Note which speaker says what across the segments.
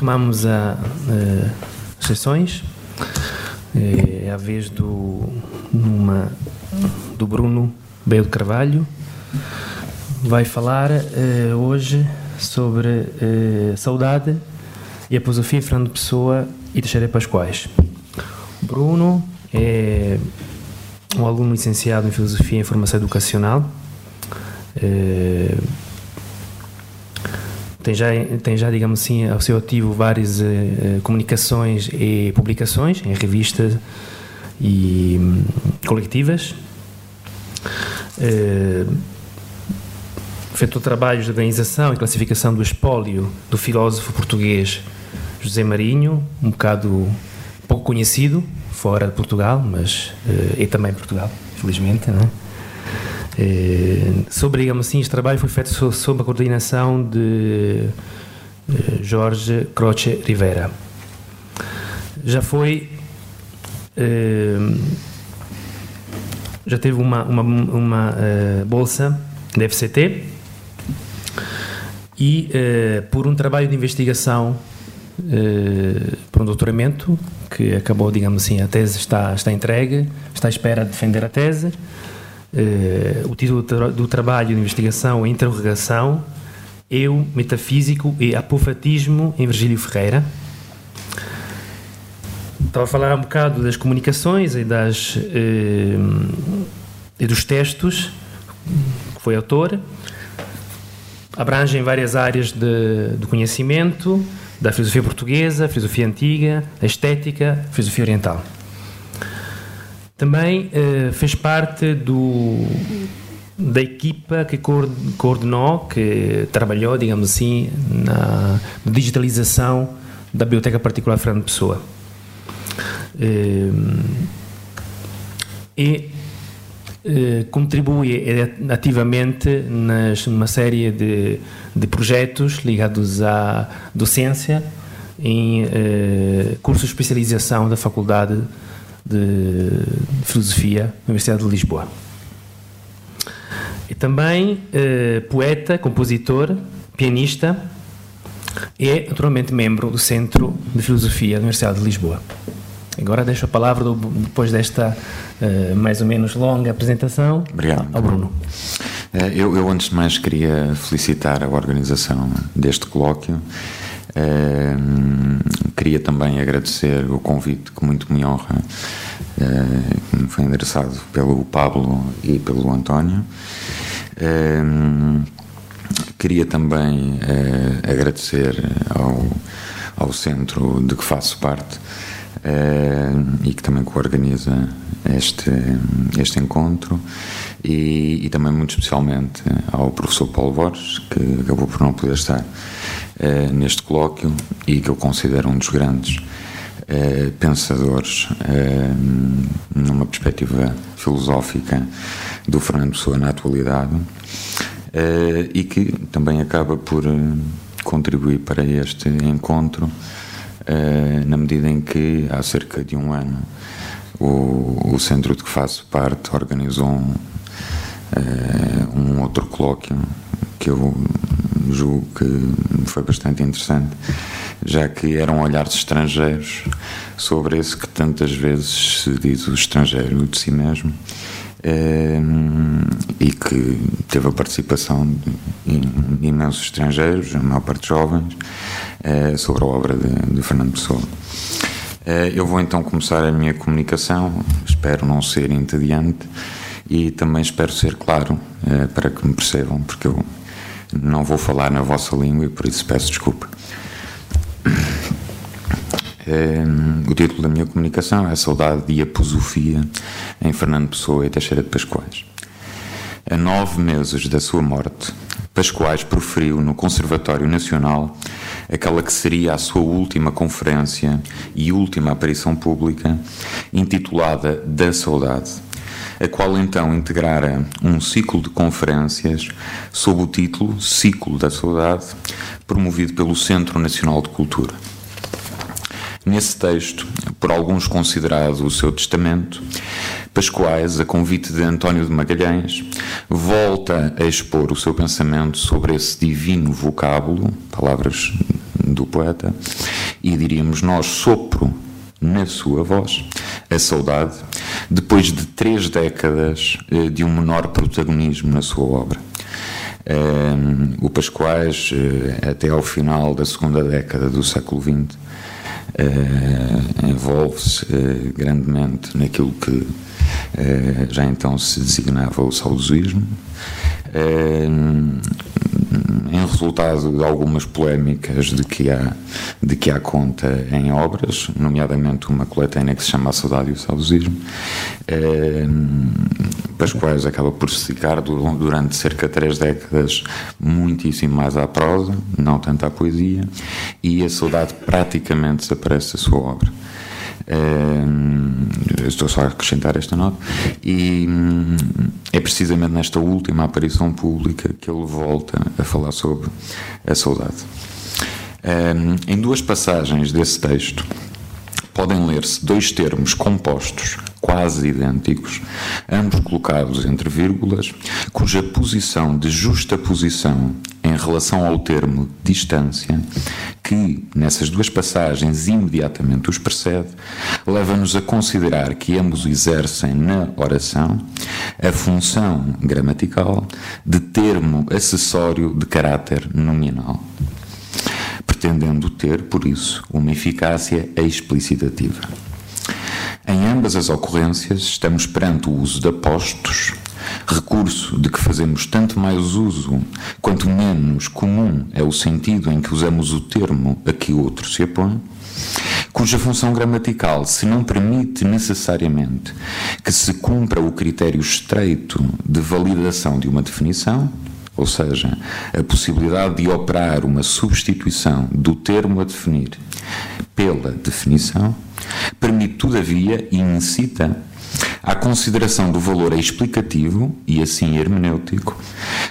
Speaker 1: retomamos a, as sessões. É a vez do, numa, do Bruno Beio de Carvalho. Vai falar uh, hoje sobre saudade e a filosofia Fernando Pessoa e Teixeira Pascoais. Bruno é um aluno licenciado em Filosofia e Informação Educacional. Tem já, tem já, digamos assim, ao seu ativo várias uh, comunicações e publicações em revistas e um, coletivas. Uh, feito trabalhos de organização e classificação do espólio do filósofo português José Marinho, um bocado pouco conhecido fora de Portugal, mas uh, e também Portugal, felizmente, não é? Eh, sobre, digamos assim, este trabalho foi feito sob a coordenação de eh, Jorge Croce Rivera. Já foi. Eh, já teve uma, uma, uma bolsa da FCT e por um trabalho de investigação por um doutoramento que acabou, digamos assim, a tese está, está entregue, está à espera de defender a tese o título do trabalho de investigação é Interrogação, Eu, Metafísico e Apofatismo em Virgílio Ferreira. Estava a falar um bocado das comunicações e, das, uh, e dos textos que foi autor. Abrangem várias áreas de, do conhecimento, da filosofia portuguesa, filosofia antiga, estética, filosofia oriental. Também uh, fez parte do, da equipa que coordenou, que trabalhou, digamos assim, na digitalização da Biblioteca Particular Fernando Pessoa. Uh, e uh, contribui ativamente nas, numa série de, de projetos ligados à docência em cursos de especialização da Faculdade de Filosofia da Universidade de Lisboa. E também eh, poeta, compositor, pianista e, naturalmente, membro do Centro de Filosofia da Universidade de Lisboa. Agora deixo a palavra, do, depois desta uh, mais ou menos longa apresentação,
Speaker 2: Obrigado.
Speaker 1: ao Bruno.
Speaker 2: Eh, eu, eu, antes de mais, queria felicitar a organização deste colóquio queria também agradecer o convite que muito me honra, uh, que me foi endereçado pelo Pablo e pelo António. queria também uh, agradecer ao, ao centro de que faço parte e que também coorganiza este, este encontro e, e, também muito especialmente ao professor Paulo Borges, que acabou por não poder estar uh, neste colóquio e que eu considero um dos grandes uh, pensadores uh, numa perspectiva filosófica do Fernando Pessoa na atualidade e que também acaba por contribuir para este encontro na medida em que há cerca de um ano o, o centro de que faço parte organizou um, um outro colóquio que eu julgo que foi bastante interessante, já que eram olhares estrangeiros sobre esse que tantas vezes se diz o estrangeiro de si mesmo. Eh, e que teve a participação de imensos estrangeiros, a maior parte jovens, eh, sobre a obra de, de Fernando Pessoa. Eh, eu vou então começar a minha comunicação, espero não ser entediante e também espero ser claro para que me percebam, porque eu não vou falar na vossa língua e por isso peço desculpa. Ehm, o título da minha comunicação é Saudade e Aposofia em Fernando Pessoa e Teixeira de Pascoais. A nove meses da sua morte, Pascoais proferiu no Conservatório Nacional aquela que seria a sua última conferência e última aparição pública, intitulada Da Saudade a qual então integrara um ciclo de conferências sob o título Ciclo da Saudade, promovido pelo Centro Nacional de Cultura. Nesse texto, por alguns considerado o seu testamento, Pascoais, a convite de António de Magalhães, volta a expor o seu pensamento sobre esse divino vocábulo, palavras do poeta, e diríamos nós sopro na sua voz a saudade, depois de três décadas eh, de um menor protagonismo na sua obra. Um, o Pascoais, uh, até ao final da segunda década do século XX, uh, envolve-se uh, grandemente naquilo que já então se designava o saudosismo em resultado de algumas polémicas de que há, de que há conta em obras, nomeadamente uma coletânea que se chama A Saudade e o Saudosismo, eh, Pascoais acaba por se dedicar durante cerca de três décadas muitíssimo mais à prosa, não tanto à poesia, e a saudade praticamente desaparece da sua obra. Uh, estou só a acrescentar esta nota. E um, é precisamente nesta última aparição pública que ele volta a falar sobre a saudade. Um, em duas passagens desse texto podem ler-se dois termos compostos quase idênticos, ambos colocados entre vírgulas, cuja posição de justa posição em relação ao termo distância, que nessas duas passagens imediatamente os precede, leva-nos a considerar que ambos exercem na oração a função gramatical de termo acessório de caráter nominal pretendendo ter, por isso, uma eficácia explicitativa. Em ambas as ocorrências, estamos perante o uso de apostos, recurso de que fazemos tanto mais uso quanto menos comum é o sentido em que usamos o termo a que outro se opõe, cuja função gramatical, se não permite necessariamente que se cumpra o critério estreito de validação de uma definição, ou seja, a possibilidade de operar uma substituição do termo a definir pela definição, permite, todavia, e incita à consideração do valor explicativo e assim hermenêutico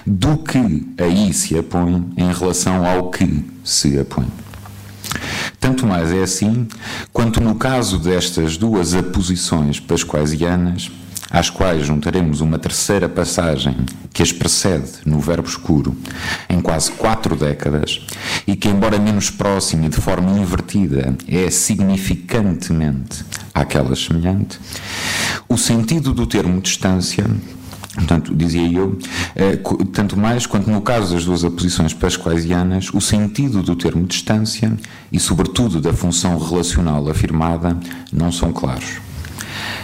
Speaker 2: do que aí se apõe em relação ao que se apõe. Tanto mais é assim quanto no caso destas duas aposições pasquaisianas, às quais juntaremos uma terceira passagem que as precede no verbo escuro em quase quatro décadas e que, embora menos próxima e de forma invertida, é significantemente àquela semelhante, o sentido do termo distância Portanto, dizia eu, eh, tanto mais quanto no caso das duas aposições pasquaisianas, o sentido do termo distância e, sobretudo, da função relacional afirmada não são claros.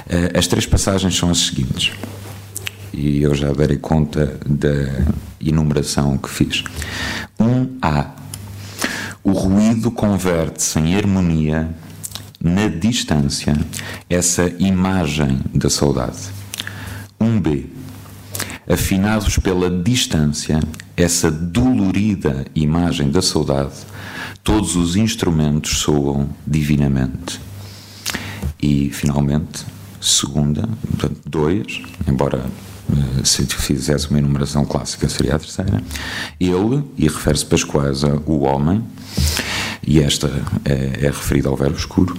Speaker 2: Eh, as três passagens são as seguintes, e eu já darei conta da enumeração que fiz. 1A. O ruído converte-se em harmonia na distância, essa imagem da saudade. 1B. Afinados pela distância, essa dolorida imagem da saudade, todos os instrumentos soam divinamente. E, finalmente, segunda, portanto, dois, embora eh, se fizesse uma enumeração clássica seria a terceira. Ele, e refere-se Pascoais a o homem, e esta é, é referida ao verbo escuro.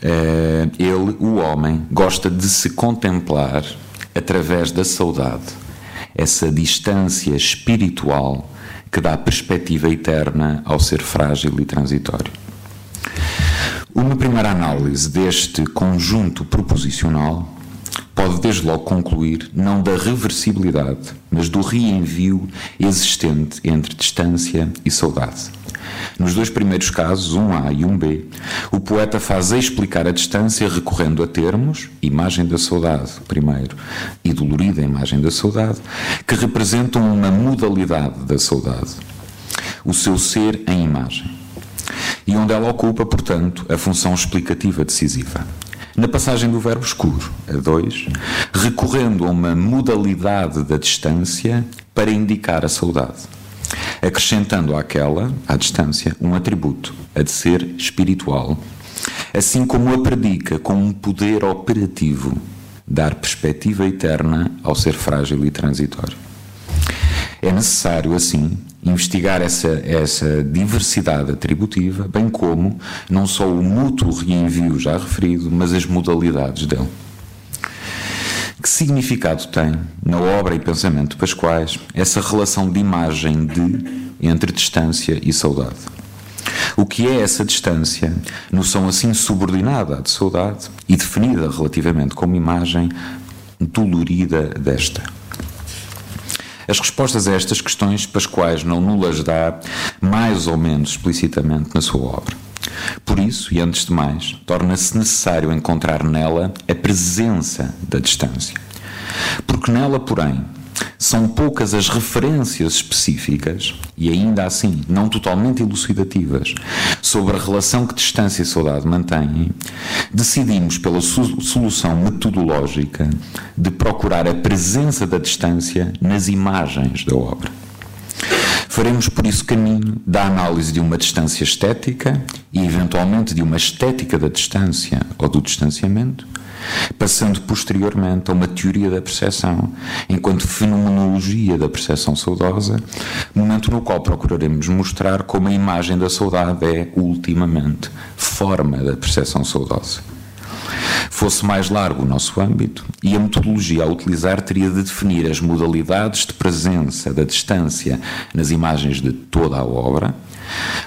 Speaker 2: Eh, ele, o homem, gosta de se contemplar através da saudade, essa distância espiritual que dá perspectiva eterna ao ser frágil e transitório. Uma primeira análise deste conjunto proposicional pode desde logo concluir não da reversibilidade, mas do reenvio existente entre distância e saudade. Nos dois primeiros casos, um A e um B, o poeta faz explicar a distância recorrendo a termos, imagem da saudade, primeiro, e dolorida imagem da saudade, que representam uma modalidade da saudade, o seu ser em imagem e onde ela ocupa, portanto, a função explicativa decisiva. Na passagem do verbo escuro, a 2, recorrendo a uma modalidade da distância para indicar a saudade, acrescentando àquela, à distância, um atributo, a de ser espiritual, assim como a predica com um poder operativo, dar perspectiva eterna ao ser frágil e transitório. É necessário, assim, investigar essa, essa diversidade atributiva, bem como não só o mútuo reenvio já referido, mas as modalidades dele. Que significado tem, na obra e pensamento pasquais, essa relação de imagem de entre distância e saudade? O que é essa distância, noção assim subordinada à de saudade e definida relativamente como imagem dolorida desta? As respostas a estas questões Pascoais não nulas dá mais ou menos explicitamente na sua obra. Por isso, e antes de mais, torna-se necessário encontrar nela a presença da distância. Porque nela, porém, são poucas as referências específicas, e ainda assim não totalmente elucidativas, sobre a relação que distância e saudade mantêm, decidimos pela solução metodológica de procurar a presença da distância nas imagens da obra. Faremos por isso caminho da análise de uma distância estética e, eventualmente, de uma estética da distância ou do distanciamento, passando posteriormente a uma teoria da percepção, enquanto fenomenologia da percepção saudosa, momento no qual procuraremos mostrar como a imagem da saudade é, ultimamente, forma da percepção saudosa. Fosse mais largo o nosso âmbito e a metodologia a utilizar teria de definir as modalidades de presença da distância nas imagens de toda a obra,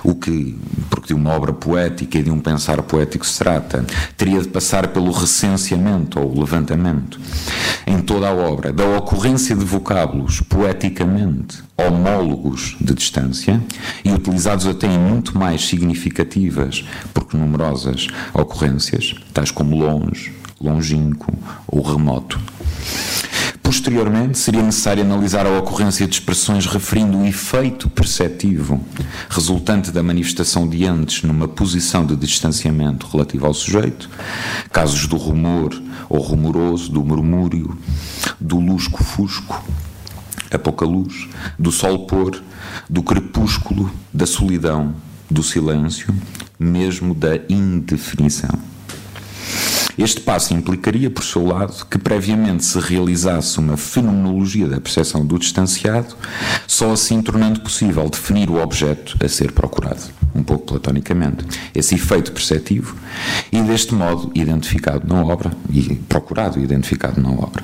Speaker 2: o que, porque de uma obra poética e de um pensar poético se trata, teria de passar pelo recenseamento ou levantamento em toda a obra da ocorrência de vocábulos poeticamente homólogos de distância e utilizados até em muito mais significativas, porque numerosas, ocorrências, tais como longe, longínquo ou remoto. Posteriormente, seria necessário analisar a ocorrência de expressões referindo o efeito perceptivo resultante da manifestação de antes numa posição de distanciamento relativo ao sujeito, casos do rumor ou rumoroso, do murmúrio, do lusco-fusco, a pouca luz, do sol pôr, do crepúsculo, da solidão, do silêncio, mesmo da indefinição. Este passo implicaria, por seu lado, que previamente se realizasse uma fenomenologia da percepção do distanciado, só assim tornando possível definir o objeto a ser procurado, um pouco platonicamente, esse efeito perceptivo, e deste modo identificado na obra, e procurado e identificado na obra.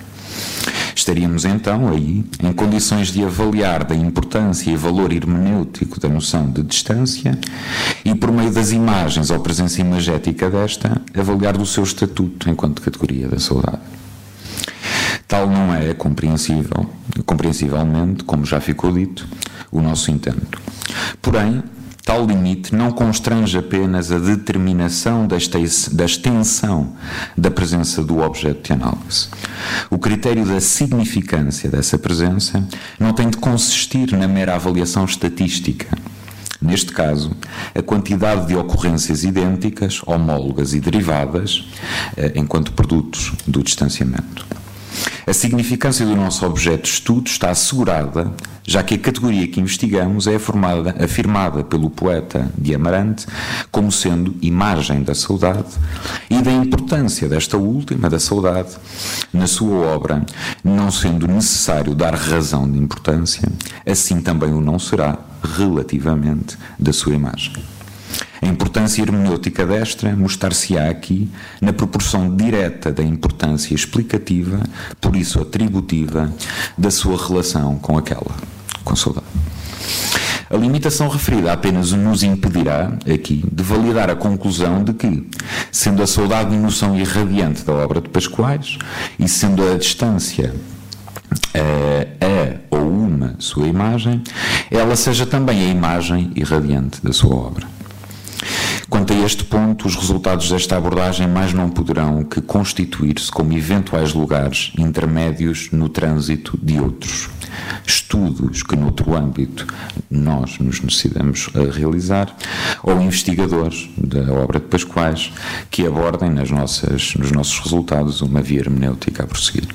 Speaker 2: Estaríamos então aí em condições de avaliar da importância e valor hermenêutico da noção de distância e, por meio das imagens ou presença imagética desta, avaliar do seu estatuto enquanto categoria da saudade. Tal não é compreensível, compreensivelmente, como já ficou dito, o nosso intento. Porém, Tal limite não constrange apenas a determinação da extensão da presença do objeto de análise. O critério da significância dessa presença não tem de consistir na mera avaliação estatística. Neste caso, a quantidade de ocorrências idênticas, homólogas e derivadas, eh, enquanto produtos do distanciamento. A significância do nosso objeto de estudo está assegurada, já que a categoria que investigamos é formada, afirmada pelo poeta de Amarante como sendo imagem da saudade e da importância desta última, da saudade, na sua obra, não sendo necessário dar razão de importância, assim também o não será relativamente da sua imagem. A importância hermenêutica destra mostrar-se-á aqui na proporção direta da importância explicativa, por isso atributiva, da sua relação com aquela, com saudade. A limitação referida apenas nos impedirá, aqui, de validar a conclusão de que, sendo a saudade noção irradiante da obra de Pascoais e sendo a distância a, a ou uma sua imagem, ela seja também a imagem irradiante da sua obra. Quanto a este ponto, os resultados desta abordagem mais não poderão que constituir-se como eventuais lugares intermédios no trânsito de outros. Estudos que, noutro âmbito, nós nos decidamos a realizar, ou investigadores da obra de Pascoais que abordem nas nossas, nos nossos resultados uma via hermenêutica a prosseguir.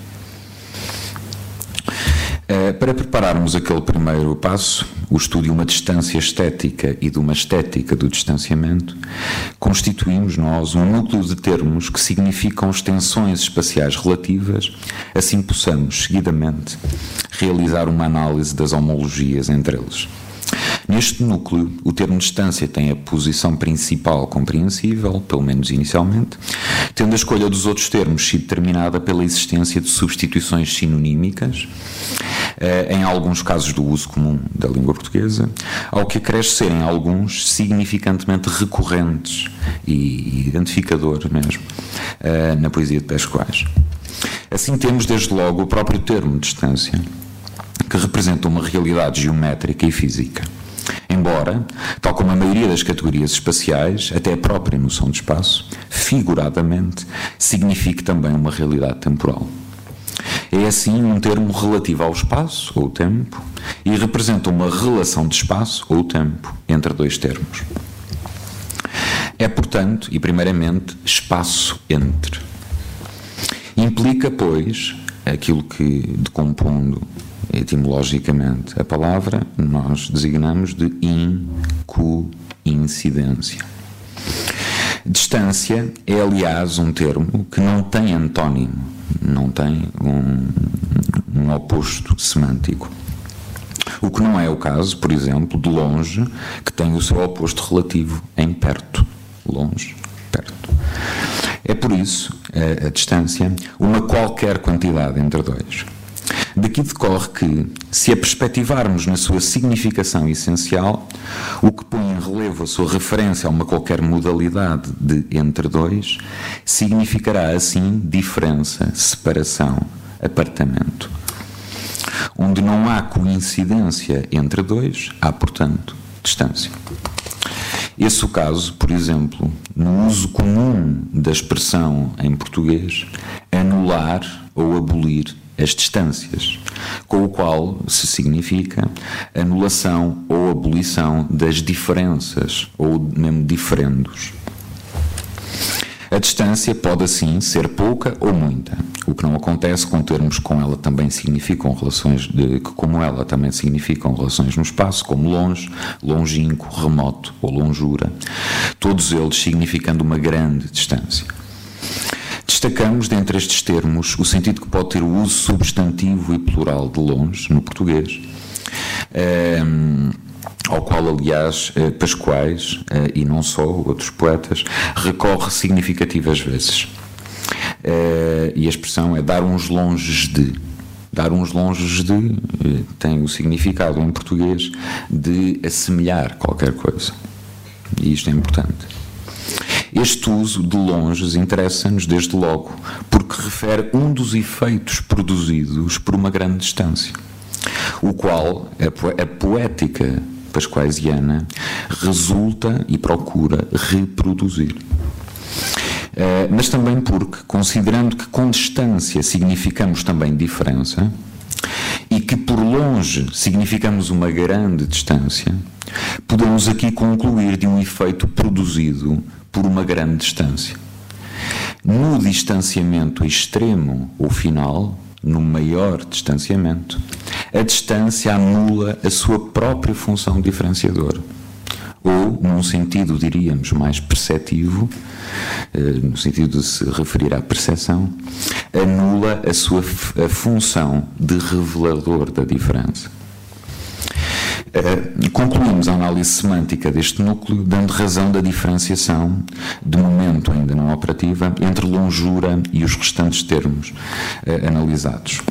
Speaker 2: Eh, para prepararmos aquele primeiro passo, o estudo de uma distância estética e de uma estética do distanciamento, constituímos nós um núcleo de termos que significam extensões espaciais relativas, assim possamos, seguidamente, realizar uma análise das homologias entre eles. Neste núcleo, o termo distância tem a posição principal compreensível, pelo menos inicialmente, tendo a escolha dos outros termos sido determinada pela existência de substituições sinonímicas, eh, em alguns casos do uso comum da língua portuguesa, ao que acresce serem alguns significantemente recorrentes e identificadores mesmo eh, na poesia de Pescoais. Assim temos desde logo o próprio termo distância, que representa uma realidade geométrica e física. Embora, tal como a maioria das categorias espaciais, até a própria noção de espaço, figuradamente, signifique também uma realidade temporal. É assim um termo relativo ao espaço ou tempo e representa uma relação de espaço ou tempo entre dois termos. É, portanto, e primeiramente, espaço entre. Implica, pois, aquilo que, decompondo etimologicamente a palavra, nós designamos de incoincidência. Distância é, aliás, um termo que não tem antónimo, não tem um, um oposto semântico. O que não é o caso, por exemplo, de longe, que tem o seu oposto relativo em perto. Longe, perto. É por isso, a, a distância, uma qualquer quantidade entre dois. Daqui decorre que, se a perspectivarmos na sua significação essencial, o que põe em relevo a sua referência a uma qualquer modalidade de entre dois, significará assim diferença, separação, apartamento. Onde não há coincidência entre dois, há, portanto, distância. Esse o caso, por exemplo, no uso comum da expressão em português, anular ou abolir as distâncias, com o qual se significa anulação ou abolição das diferenças ou mesmo diferendos. A distância pode assim ser pouca ou muita, o que não acontece com termos com ela também significam relações de, como ela também significam relações no espaço, como longe, longínquo, remoto ou longura, todos eles significando uma grande distância. Destacamos, dentre estes termos, o sentido que pode ter o uso substantivo e plural de longe, no português, um, ao qual, aliás, eh, Pascoais, eh, e não só, outros poetas, recorre significativas vezes. Eh, e a expressão é dar uns longes de. Dar uns longes de tem o significado em português de assemelhar qualquer coisa. E isto é importante. Este uso de longes interessa-nos desde logo, porque refere um dos efeitos produzidos por uma grande distância, o qual a poética pascoaisiana resulta e procura reproduzir. Uh, mas também porque, considerando que com distância significamos também diferença e que por longe significamos uma grande distância, podemos aqui concluir de um efeito produzido por uma grande distância. No distanciamento extremo ou final, no maior distanciamento, a distância anula a sua própria função diferenciadora. Ou, num sentido, diríamos, mais perceptivo, eh, no sentido de se referir à percepção, anula a sua a função de revelador da diferença. Uh, concluímos a análise semântica deste núcleo, dando razão da diferenciação, de momento ainda não operativa, entre longura e os restantes termos uh, analisados.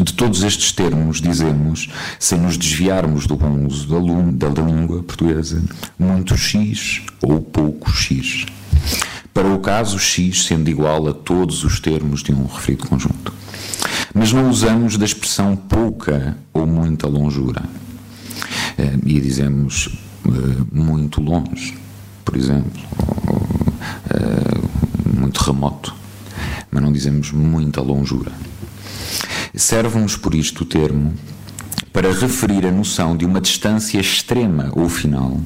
Speaker 2: De todos estes termos, dizemos, sem nos desviarmos do bom uso da, da língua portuguesa, muito X ou pouco X. Para o caso, X sendo igual a todos os termos de um referido conjunto. Mas não usamos da expressão pouca ou muita longura eh, e dizemos eh, muito longe, por exemplo, eh, muito remoto, mas não dizemos muita longura. Serve-nos por isto o termo para referir a noção de uma distância extrema ou final,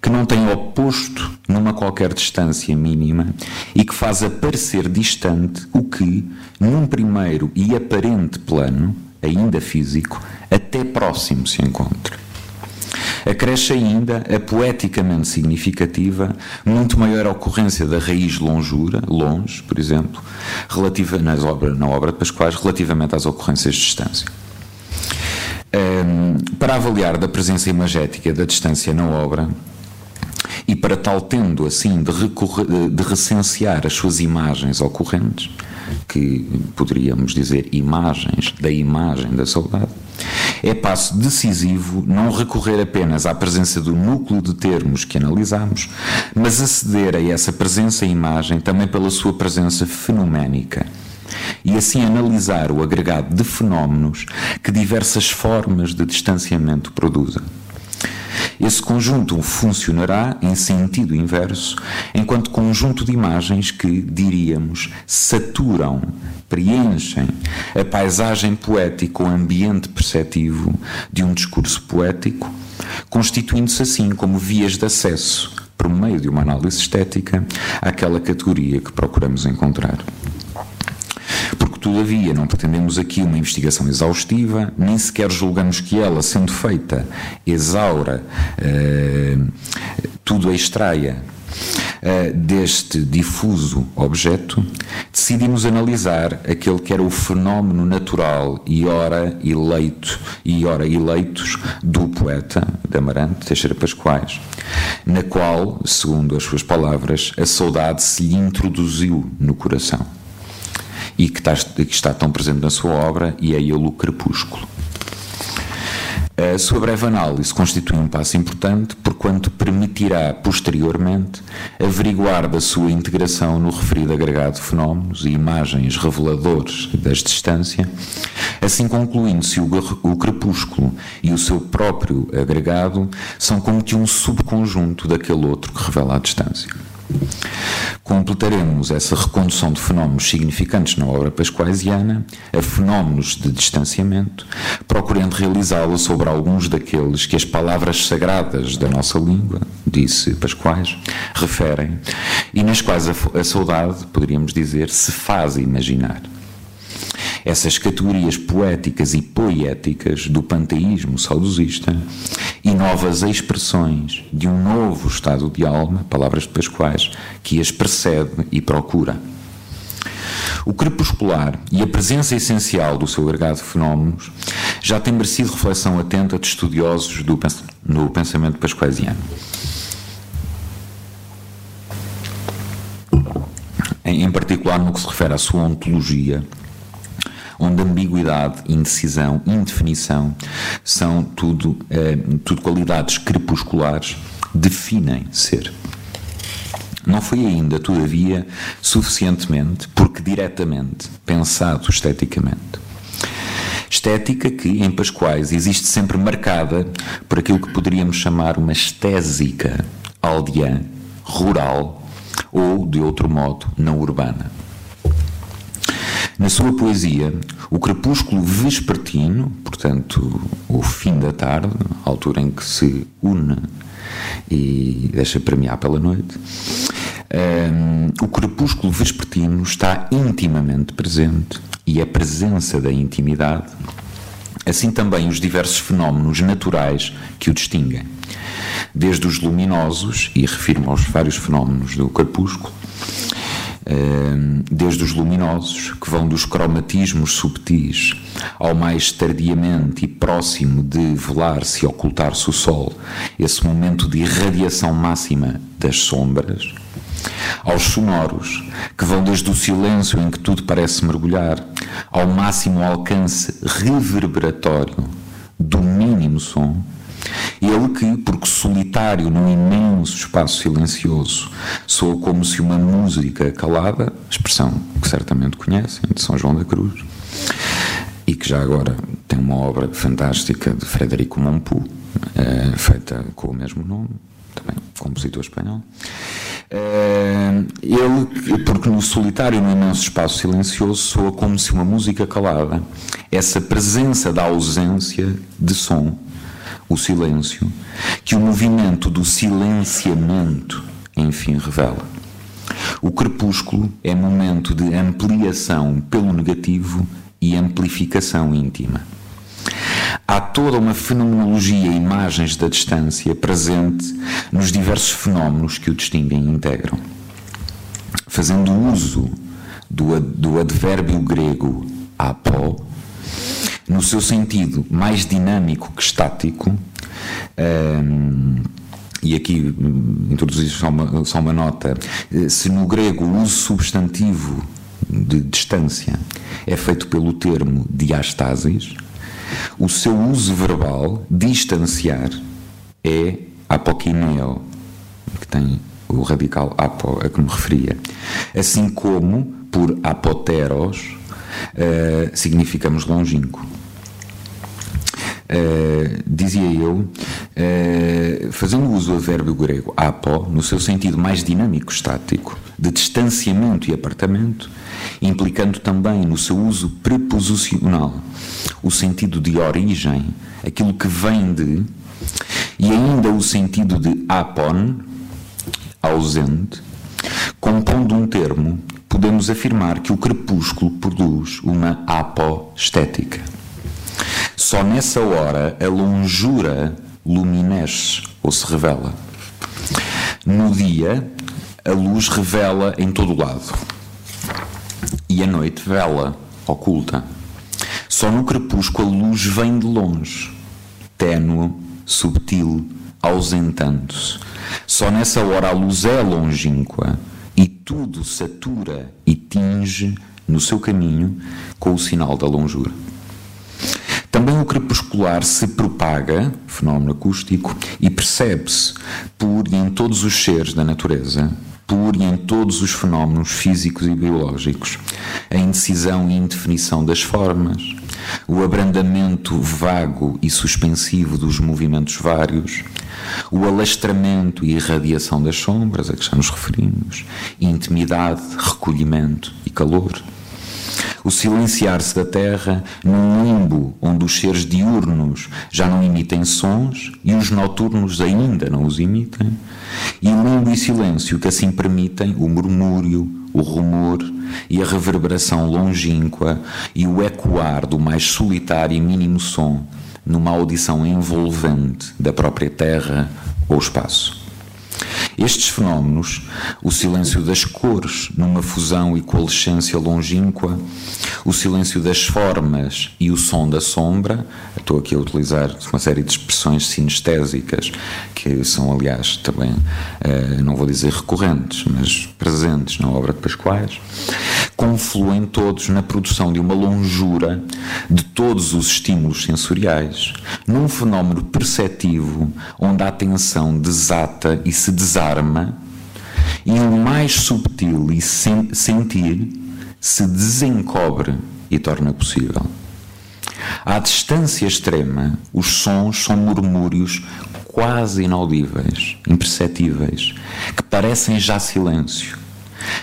Speaker 2: que não tem oposto numa qualquer distância mínima e que faz aparecer distante o que, num primeiro e aparente plano, ainda físico, até próximo se encontra. Acresce ainda a poeticamente significativa, muito maior ocorrência da raiz longura, longe, por exemplo, relativa nas obras, na obra de Pascoais, relativamente às ocorrências de distância. Um, Para avaliar da presença imagética da distância na obra, e para tal tendo assim de, de recensear as suas imagens ocorrentes, que poderíamos dizer imagens da imagem da saudade, é passo decisivo não recorrer apenas à presença do núcleo de termos que analisamos, mas aceder a essa presença e imagem também pela sua presença fenoménica e assim analisar o agregado de fenómenos que diversas formas de distanciamento produzem. Esse conjunto funcionará em sentido inverso, enquanto conjunto de imagens que, diríamos, saturam, preenchem a paisagem poética ou ambiente perceptivo de um discurso poético, constituindo-se assim como vias de acesso, por meio de uma análise estética, àquela categoria que procuramos encontrar. Todavia, não pretendemos aqui uma investigação exaustiva, nem sequer julgamos que ela, sendo feita, exaura, eh, tudo a extraia eh, deste difuso objeto, decidimos analisar aquele que era o fenómeno natural e ora eleito e ora eleitos do poeta de Amarante Teixeira Pascoais, na qual, segundo as suas palavras, a saudade se lhe introduziu no coração e que está, que está tão presente na sua obra, e é ele o crepúsculo. A sua breve análise constitui um passo importante, porquanto permitirá, posteriormente, averiguar da sua integração no referido agregado de fenómenos e imagens reveladores da distância, assim concluindo se o, o crepúsculo e o seu próprio agregado são como que um subconjunto daquele outro que revela a distância. Completaremos essa recondução de fenómenos significantes na obra pascoaisiana a fenómenos de distanciamento, procurando realizá-lo sobre alguns daqueles que as palavras sagradas da nossa língua, disse Pascoais, referem e nas quais a, a saudade, poderíamos dizer, se faz imaginar essas categorias poéticas e poéticas do panteísmo saudosista e novas expressões de um novo estado de alma, palavras de Pascoais, que as precede e procura. O crepuscular e a presença essencial do seu agregado de fenómenos já tem merecido reflexão atenta de estudiosos do, no pensamento pascoaisiano. Em particular no que se refere à sua ontologia, onde ambiguidade, indecisão, indefinição são tudo, eh, tudo qualidades crepusculares, definem ser. Não foi ainda, todavia, suficientemente, porque diretamente, pensado esteticamente. Estética que, em Pascoais, existe sempre marcada por aquilo que poderíamos chamar uma estésica aldeã, rural ou, de outro modo, não urbana. Na sua poesia, o crepúsculo vespertino, portanto, o fim da tarde, a altura em que se une e deixa premiar pela noite, um, o crepúsculo vespertino está intimamente presente e a presença da intimidade, assim também os diversos fenómenos naturais que o distinguem. Desde os luminosos, e refiro-me aos vários fenómenos do crepúsculo, Ehm, desde os luminosos, que vão dos cromatismos subtis ao mais tardiamente e próximo de velar-se e ocultar-se o sol, esse momento de irradiação máxima das sombras, aos sonoros, que vão desde o silêncio em que tudo parece mergulhar, ao máximo alcance reverberatório do mínimo som ele que, porque solitário num imenso espaço silencioso, soa como se uma música calada, expressão que certamente conhecem, de São João da Cruz, e que já agora tem uma obra fantástica de Frederico Montpu, é, feita com o mesmo nome, também compositor espanhol. É, ele, porque no solitário, no imenso espaço silencioso, soa como se uma música calada, essa presença da ausência de som o silêncio, que o movimento do silenciamento, enfim, revela. O crepúsculo é momento de ampliação pelo negativo e amplificação íntima. Há toda uma fenomenologia e imagens da distância presente nos diversos fenómenos que o distinguem e integram. Fazendo uso do, do advérbio grego apó, no seu sentido mais dinâmico que estático, um, e aqui hum, introduzir só uma, só uma nota, eh, se no grego o uso substantivo de distância é feito pelo termo diastasis, o seu uso verbal, distanciar, é apokineo, que tem o radical apo, a que me referia. Assim como, por apoteros, uh, significamos longínquo. Uh, dizia eu, uh, fazendo uso do verbo grego apo, no seu sentido mais dinâmico estático, de distanciamento e apartamento, implicando também no seu uso preposicional o sentido de origem, aquilo que vem de, e ainda o sentido de apon, ausente, compondo um termo, podemos afirmar que o crepúsculo produz uma apoestética. Só nessa hora a longura luminesce ou se revela. No dia, a luz revela em todo o lado. E a noite vela, oculta. Só no crepúsculo a luz vem de longe, ténue, subtil, ausentando-se. Só nessa hora a luz é longínqua e tudo satura e tinge no seu caminho com o sinal da longura. Também o crepuscular se propaga, fenómeno acústico, e percebe-se por em todos os seres da natureza, por e em todos os fenómenos físicos e biológicos, a indecisão e indefinição das formas, o abrandamento vago e suspensivo dos movimentos vários, o alastramento e irradiação das sombras a que já nos referimos, intimidade, recolhimento e calor. O silenciar-se da terra num limbo onde os seres diurnos já não emitem sons e os noturnos ainda não os emitem, e limbo e silêncio que assim permitem o murmúrio, o rumor e a reverberação longínqua e o ecoar do mais solitário e mínimo som numa audição envolvente da própria terra ou espaço. Estes fenómenos, o silêncio das cores numa fusão e coalescência longínqua, o silêncio das formas e o som da sombra, estou aqui a utilizar uma série de expressões sinestésicas que são, aliás, também, eh, não vou dizer recorrentes, mas presentes na obra de Pascoais, confluem todos na produção de uma longura de todos os estímulos sensoriais, num fenómeno perceptivo onde a atenção desata e se desarma, e o mais subtil e sen sentir se desencobre e torna possível. À distância extrema, os sons são murmúrios quase inaudíveis, imperceptíveis, que parecem já silêncio.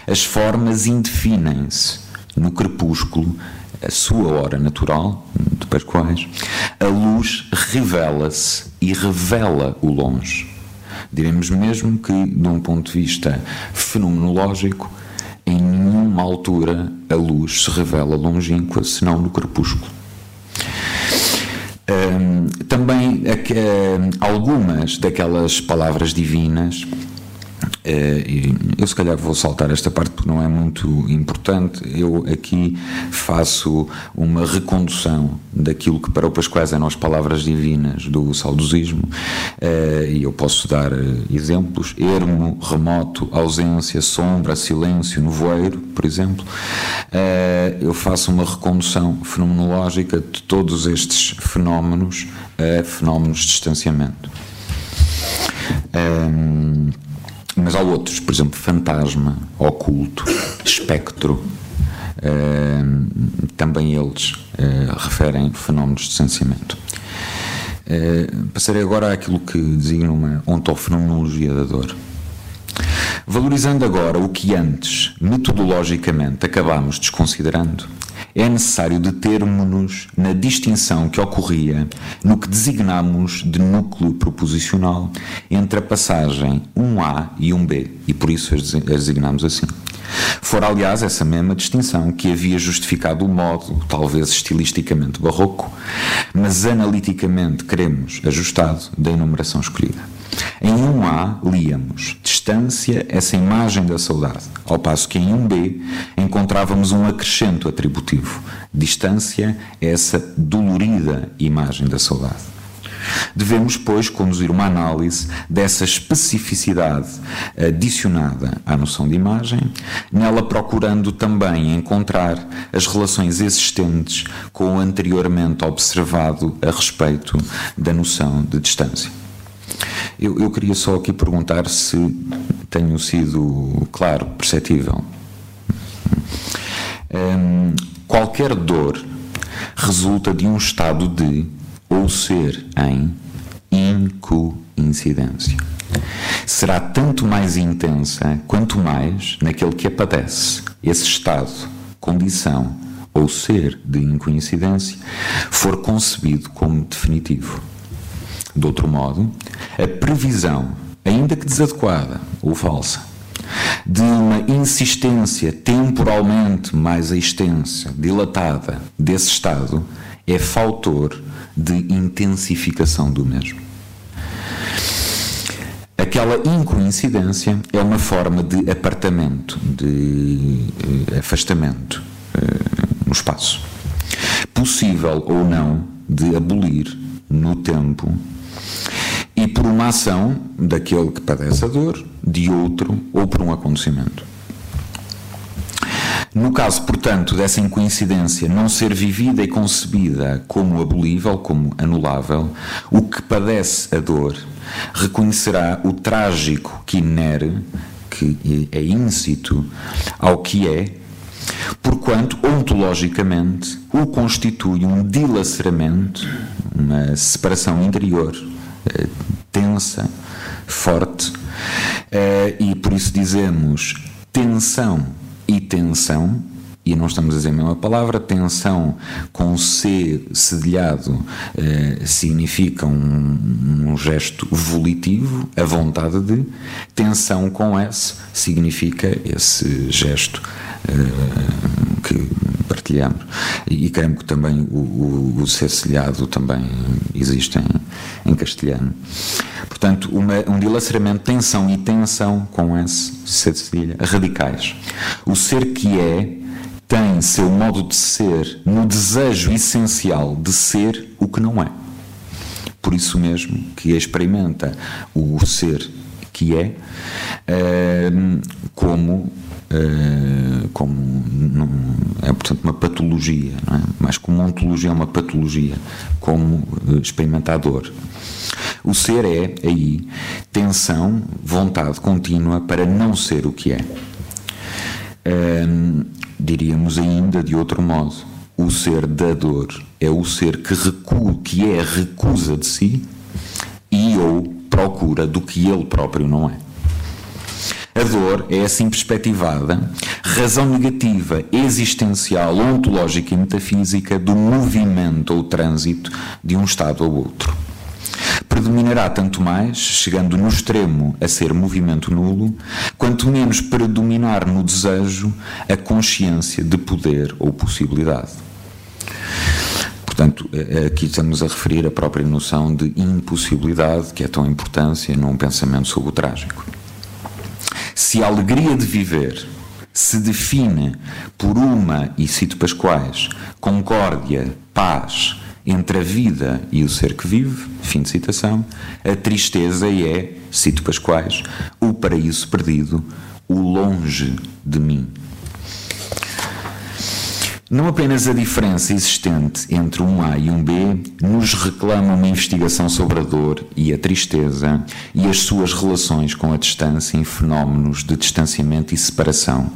Speaker 2: As formas indefinem-se no crepúsculo, a sua hora natural, depois quais, a luz revela-se e revela o longe. Diremos mesmo que, de um ponto de vista fenomenológico, em nenhuma altura a luz se revela longínqua, senão no crepúsculo. Um, também um, algumas daquelas palavras divinas eu se calhar vou saltar esta parte porque não é muito importante. Eu aqui faço uma recondução daquilo que para o Pascoais eram as palavras divinas do saudosismo eh, e eu posso dar eh, exemplos: ermo, remoto, ausência, sombra, silêncio, nevoeiro, por exemplo. Eu faço uma recondução fenomenológica de todos estes fenómenos a fenómenos de distanciamento. Um, mas há outros, por exemplo, fantasma, oculto, espectro, uh, também eles uh, referem fenómenos de sensimento. Uh, passarei agora àquilo que designa uma ontofenomenologia da dor. Valorizando agora o que antes, metodologicamente, acabámos desconsiderando, é necessário determos-nos na distinção que ocorria no que designamos de núcleo proposicional entre a passagem 1A e 1B, e por isso as designamos assim. Fora, aliás, essa mesma distinção que havia justificado o modo, talvez estilisticamente barroco, mas analiticamente queremos ajustado, da enumeração escolhida. Em 1A, líamos distância, essa imagem da saudade, ao passo que em 1B encontrávamos um acrescento atributivo, distância, essa dolorida imagem da saudade. Devemos, pois, conduzir uma análise dessa especificidade adicionada à noção de imagem, nela procurando também encontrar as relações existentes com o anteriormente observado a respeito da noção de distância. Eu, eu queria só aqui perguntar se tenho sido claro, perceptível. Hum, qualquer dor resulta de um estado de ou ser em incoincidência. Será tanto mais intensa quanto mais naquele que a padece. Esse estado, condição ou ser de incoincidência for concebido como definitivo. De outro modo, a previsão, ainda que desadequada ou falsa, de uma insistência temporalmente mais extensa, dilatada desse estado, é faltor de intensificação do mesmo. Aquela incoincidência é uma forma de apartamento, de uh, afastamento uh, no espaço. Possível ou não de abolir no tempo e por uma ação daquele que padece a dor, de outro ou por um acontecimento. No caso, portanto, dessa incoincidência não ser vivida e concebida como abolível, como anulável, o que padece a dor reconhecerá o trágico que inere, que é íncito ao que é, porquanto ontologicamente o constitui um dilaceramento, uma separação interior eh, tensa, forte, eh, e por isso dizemos tensão e tensão, e não estamos a dizer a mesma palavra, tensão com C cedilhado eh, significa um, um, gesto volitivo, a vontade de, tensão com S significa esse gesto eh, que partilhamos. E, creio que também o, o, o C cedilhado também existe em, em castelhano. Portanto, uma, um dilaceramento, tensão e tensão com S, C cedilha, radicais. O ser que é tem seu modo de ser no desejo essencial de ser o que não é. Por isso mesmo que experimenta o ser que é uh, como Uh, como é portanto uma patologia, é? mais como ontologia é uma patologia, como uh, experimentador. O ser é aí tensão, vontade contínua para não ser o que é. Uh, Diríamos ainda de outro modo: o ser dador é o ser que, recua, que é recusa de si e ou procura do que ele próprio não é. A dor é assim perspectivada, razão negativa, existencial, ontológica e metafísica do movimento ou trânsito de um estado ao outro predominará tanto mais, chegando no extremo a ser movimento nulo, quanto menos predominar no desejo a consciência de poder ou possibilidade. Portanto, aqui estamos a referir a própria noção de impossibilidade, que é tão importância num pensamento sobre o trágico. Se a alegria de viver se define por uma, e cito Pascoais, concórdia, paz, entre a vida e o ser que vive, fim de citação, a tristeza é, cito Pascoais, o paraíso perdido, o longe de mim. Não apenas a diferença existente entre um A e um B nos reclama uma investigação sobre a dor e a tristeza e as suas relações com a distância em fenómenos de distanciamento e separação,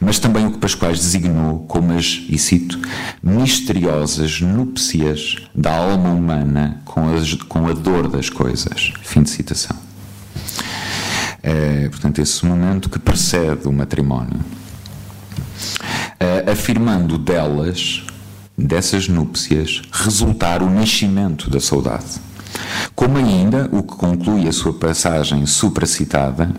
Speaker 2: mas também o que Pascoais designou como as, e cito, misteriosas núpcias da alma humana com, as, com a dor das coisas. Fim de citação. É, portanto, esse momento que precede o matrimónio afirmando delas, dessas núpcias, resultar o nascimento da saudade. Como ainda, o que conclui a sua passagem supracitada,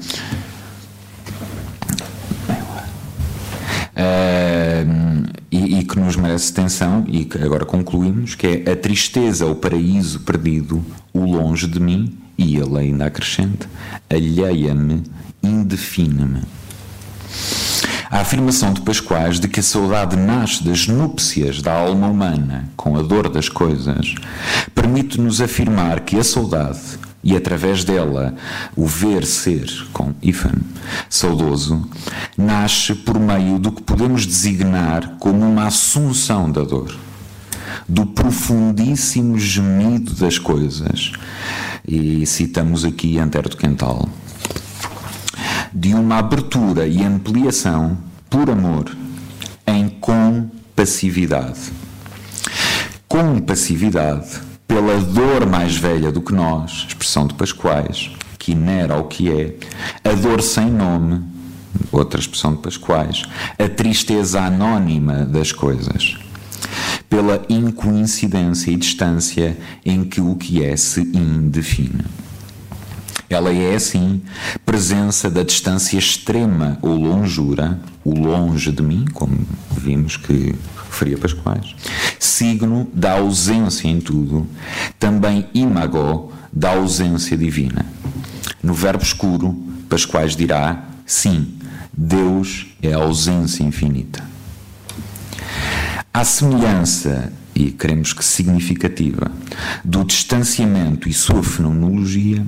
Speaker 2: Uh, e, e, que nos merece atenção, e que agora concluímos, que é a tristeza, o paraíso perdido, o longe de mim, E ele ainda acrescenta: alheia-me, indefine-me. A afirmação de Pascoais de que a saudade nasce das núpcias da alma humana com a dor das coisas permite-nos afirmar que a saudade, e através dela o ver ser com Ifan saudoso, nasce por meio do que podemos designar como uma assunção da dor, do profundíssimo gemido das coisas. E citamos aqui Antero do Quental de uma abertura e ampliação por amor em compassividade. Compassividade pela dor mais velha do que nós, expressão de Pascoais, que inera ao que é, a dor sem nome, outra expressão de Pascoais, a tristeza anónima das coisas, pela incoincidência e distância em que o que é se indefine. Ela é, assim, presença da distância extrema ou longura, o longe de mim, como vimos que referia Pascoais, signo da ausência em tudo, também imago da ausência divina. No verbo escuro, Pascoais dirá: sim, Deus é a ausência infinita. A semelhança, e queremos que significativa, do distanciamento e sua fenomenologia,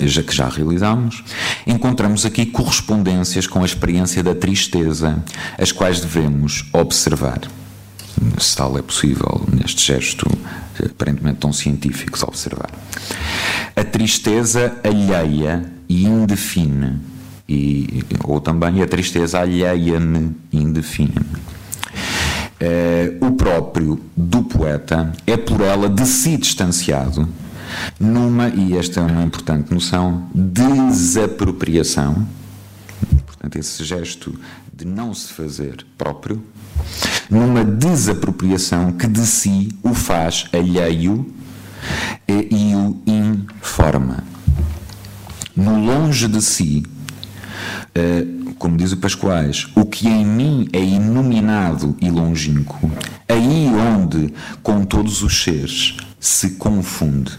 Speaker 2: já que já realizámos, encontramos aqui correspondências com a experiência da tristeza, as quais devemos observar. Se tal é possível, neste gesto aparentemente tão científico observar. A tristeza alheia e indefine, e, ou também a tristeza alheia-me e indefine-me. Uh, o próprio do poeta é por ela de si distanciado numa, e esta é uma importante noção, desapropriação, portanto, esse gesto de não se fazer próprio, numa desapropriação que de si o faz alheio e, o informa. No longe de si, uh, como diz o Pascoais, o que em mim é iluminado e longínquo, aí onde, com todos os seres, se confunde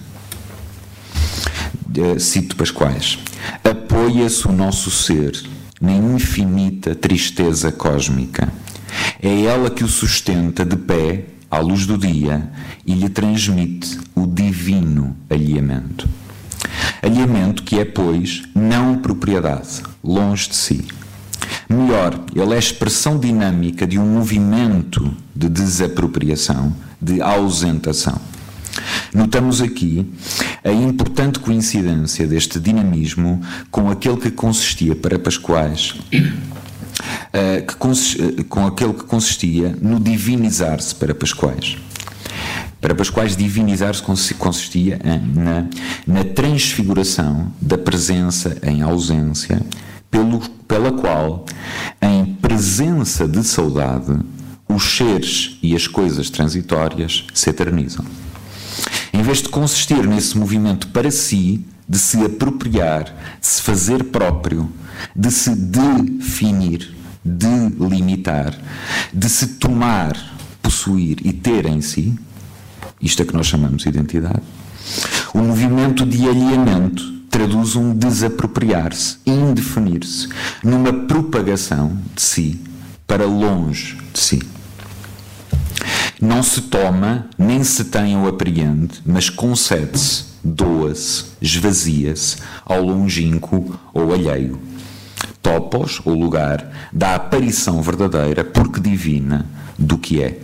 Speaker 2: cito Pascoais, apoia-se o nosso ser na infinita tristeza cósmica. É ela que o sustenta de pé à luz do dia e lhe transmite o divino alheamento. Alheamento que é, pois, não propriedade, longe de si. Melhor, ele é expressão dinâmica de um movimento de desapropriação, de ausentação. Notamos aqui a importante coincidência deste dinamismo com aquele que consistia para Pascoais. Uh, que consist, uh, com aquele que consistia no divinizar-se para Pascoais. Para Pascoais, divinizar-se consistia na, na transfiguração da presença em ausência, pelo, pela qual, em presença de saudade, os seres e as coisas transitórias se eternizam. Em vez de consistir nesse movimento para si, de se apropriar, de se fazer próprio, de se definir, delimitar, de se tomar, possuir e ter em si, isto é que nós chamamos de identidade, o movimento de alieamento traduz um desapropriar-se, indefinir-se, numa propagação de si para longe de si. Não se toma, nem se tem ou apreende, mas concede-se, doa-se, esvazia-se ao longínquo ou alheio. Topos, ou lugar, da aparição verdadeira, porque divina, do que é.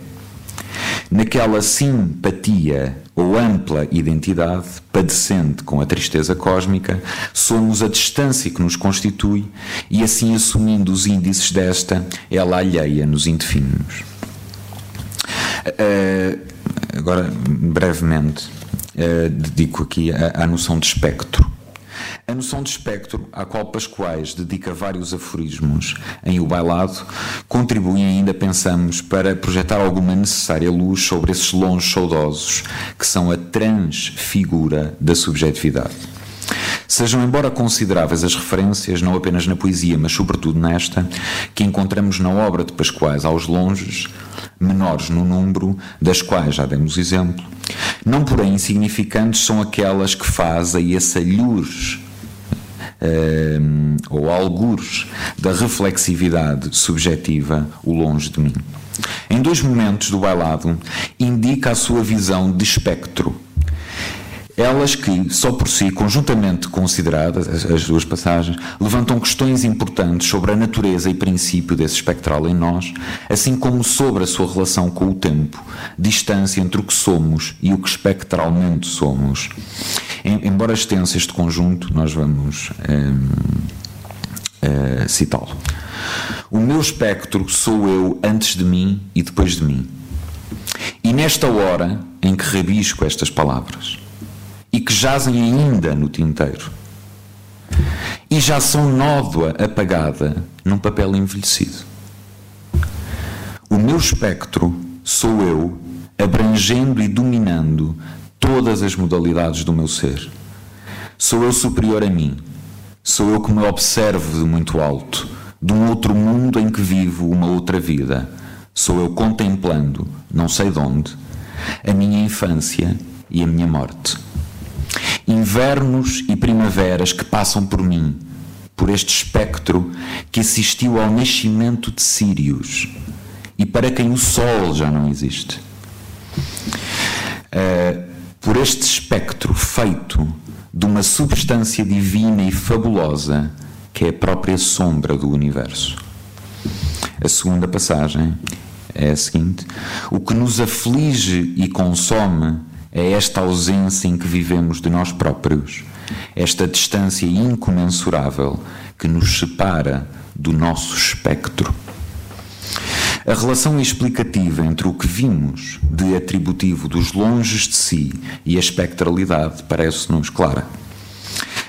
Speaker 2: Naquela simpatia ou ampla identidade, padecente com a tristeza cósmica, somos a distância que nos constitui e, assim assumindo os índices desta, ela alheia-nos indefine-nos. Uh, agora, brevemente, uh, dedico aqui à noção de espectro. A noção de espectro, à qual Pascoais dedica vários aforismos em O Bailado, contribui ainda, pensamos, para projetar alguma necessária luz sobre esses longe saudosos que são a transfigura da subjetividade. Sejam, embora consideráveis as referências, não apenas na poesia, mas sobretudo nesta, que encontramos na obra de Pascoais aos longes, menores no número, das quais já demos exemplo, não porém insignificantes são aquelas que fazem esse alhures uh, ou algures da reflexividade subjetiva o longe de mim. Em dois momentos do bailado, indica a sua visão de espectro elas que, só por si, conjuntamente consideradas, as duas passagens, levantam questões importantes sobre a natureza e princípio desse espectral em nós, assim como sobre a sua relação com o tempo, distância entre o que somos e o que espectralmente somos. embora extenso este conjunto, nós vamos hum, hum, citá-lo. O meu espectro sou eu antes de mim e depois de mim. E nesta hora em que rabisco estas palavras e que jazem ainda no tinteiro. E já são nódoa apagada num papel envelhecido. O meu espectro sou eu, abrangendo e dominando todas as modalidades do meu ser. Sou eu superior a mim. Sou eu que me observo de muito alto, de um outro mundo em que vivo uma outra vida. Sou eu contemplando, não sei de onde, a minha infância e a minha morte invernos e primaveras que passam por mim, por este espectro que assistiu ao nascimento de Sírios e para quem o Sol já não existe. Uh, por este espectro feito de uma substância divina e fabulosa que é a própria sombra do universo. A segunda passagem é a seguinte: O que nos aflige e consome é esta ausência em que vivemos de nós próprios, esta distância incomensurável que nos separa do nosso espectro. A relação explicativa entre o que vimos de atributivo dos longes de si e a espectralidade parece-nos clara.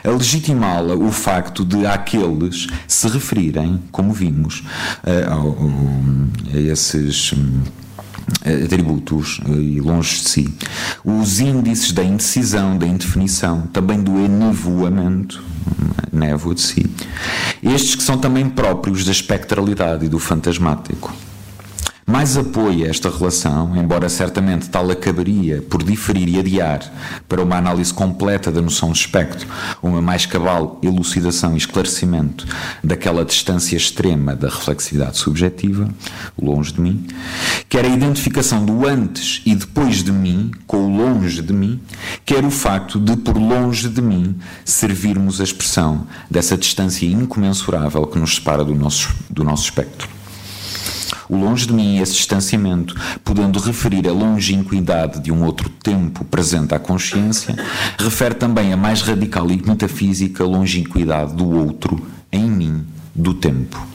Speaker 2: A legitimá-la o facto de aqueles se referirem, como vimos, a, a, a esses hum, atributos eh, e longe de si. Os índices da indecisão, da indefinição, também do enevoamento, névoa de si. Estes que são também próprios da espectralidade e do fantasmático. Mais apoia esta relação, embora certamente tal acabaria por diferir e adiar para uma análise completa da noção de espectro, uma mais cabal elucidação e esclarecimento daquela distância extrema da reflexividade subjetiva, longe de mim, quer a identificação do antes e depois de mim com o longe de mim, quer o facto de, por longe de mim, servirmos a expressão dessa distância incomensurável que nos separa do nosso, do nosso espectro. O longe de mim, esse distanciamento, podendo referir a longínquidade de um outro tempo presente à consciência, refere também a mais radical e metafísica longínquidade do outro, em mim, do tempo.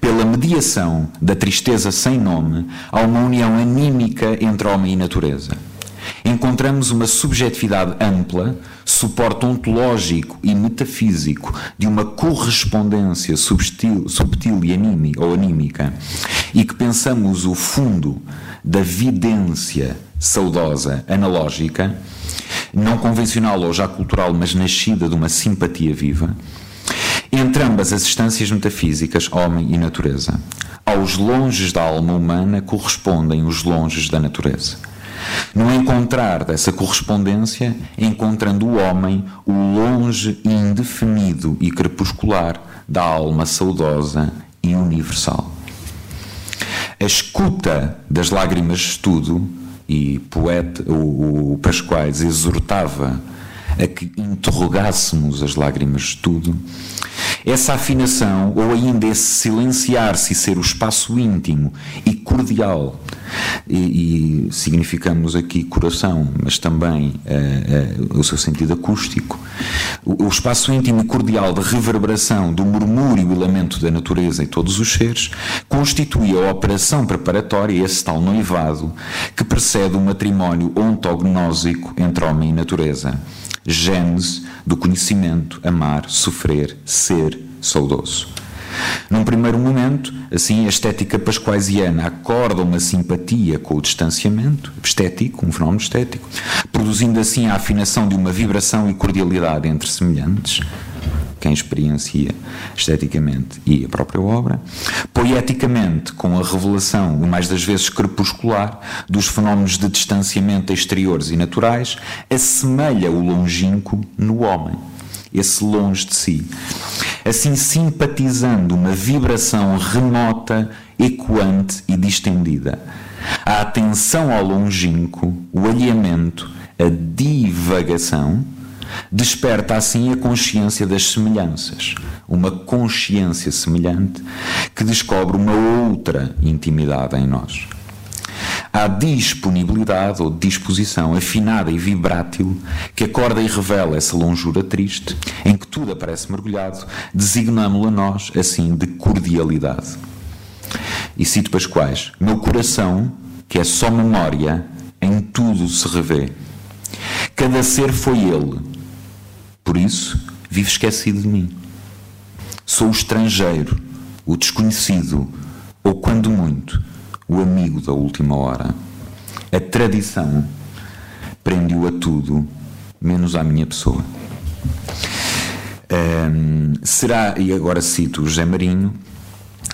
Speaker 2: Pela mediação da tristeza sem nome, há uma união anímica entre homem e natureza encontramos uma subjetividade ampla, suporte ontológico e metafísico de uma correspondência subtil, subtil e anímica, ou anímica, e que pensamos o fundo da vidência saudosa analógica, não convencional ou já cultural, mas nascida de uma simpatia viva, entre ambas as instâncias metafísicas, homem e natureza. Aos longes da alma humana correspondem os longes da natureza. No encontrar dessa correspondência, encontrando o homem o longe indefinido e crepuscular da alma saudosa e universal. A escuta das lágrimas de estudo, e poeta, o, o Pascoais exortava a que interrogássemos as lágrimas de tudo, essa afinação, ou ainda esse silenciar-se e ser o espaço íntimo e cordial, e, e significamos aqui coração, mas também uh, uh, o seu sentido acústico, o, o, espaço íntimo e cordial de reverberação do murmúrio e lamento da natureza e todos os seres, constitui a operação preparatória, esse tal noivado, que precede o matrimónio ontognósico entre homem e natureza gênese do conhecimento, amar, sofrer, ser saudoso. Num primeiro momento, assim, a estética pasquaisiana acorda uma simpatia com o distanciamento estético, um fenómeno estético, produzindo assim a afinação de uma vibração e cordialidade entre semelhantes, quem experiencia esteticamente e a própria obra, poeticamente com a revelação, mais das vezes crepuscular, dos fenómenos de distanciamento exteriores e naturais, assemelha o longínquo no homem, esse longe de si, assim simpatizando uma vibração remota, ecoante e distendida. A atenção ao longínquo, o alheamento, a divagação, Desperta assim a consciência das semelhanças, uma consciência semelhante que descobre uma outra intimidade em nós. Há disponibilidade ou disposição afinada e vibrátil que acorda e revela essa longura triste em que tudo aparece mergulhado, designamo-la nós assim de cordialidade. E cito Pascoais: Meu coração, que é só memória, em tudo se revê. Cada ser foi ele, por isso, vive esquecido de mim. Sou o estrangeiro, o desconhecido, ou, quando muito, o amigo da última hora. A tradição prende-o a tudo, menos à minha pessoa. Um, será, e agora cito José Marinho,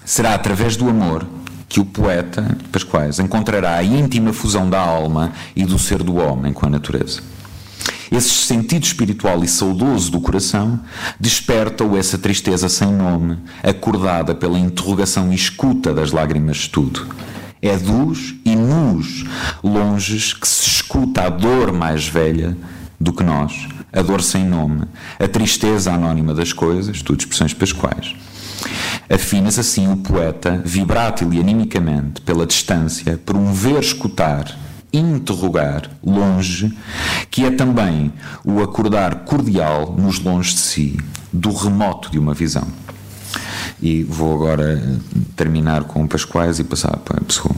Speaker 2: será através do amor que o poeta Pascoais encontrará a íntima fusão da alma e do ser do homem com a natureza. Esse sentido espiritual e saudoso do coração desperta-o essa tristeza sem nome, acordada pela interrogação e escuta das lágrimas de tudo. É dos e nos longes que se escuta a dor mais velha do que nós, a dor sem nome, a tristeza anónima das coisas, tudo expressões pasquais. Afina-se assim o poeta, vibrátil e animicamente, pela distância, por um ver escutar interrogar longe, que é também o acordar cordial nos longe de si, do remoto de uma visão. E vou agora terminar com Pascoais e passar para a pessoa.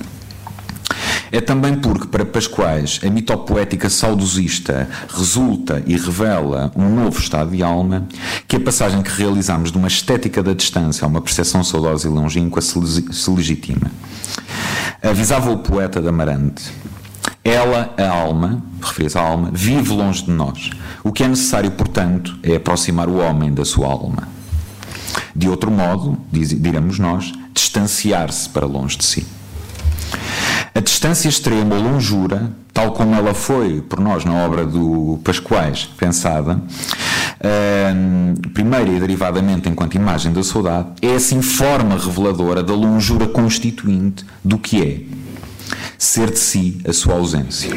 Speaker 2: É também porque, para Pascoais, a mitopoética saudosista resulta e revela um novo estado de alma que a passagem que realizamos de uma estética da distância a uma percepção saudosa e longínqua se, legitima. Avisava o poeta de Amarante ela, a alma, referia-se à alma, vive longe de nós. O que é necessário, portanto, é aproximar o homem da sua alma. De outro modo, diremos nós, distanciar-se para longe de si. A distância extrema ou longura, tal como ela foi por nós na obra do Pascoais pensada, uh, primeiro e derivadamente enquanto imagem da saudade, é assim forma reveladora da longura constituinte do que é ser de si a sua ausência,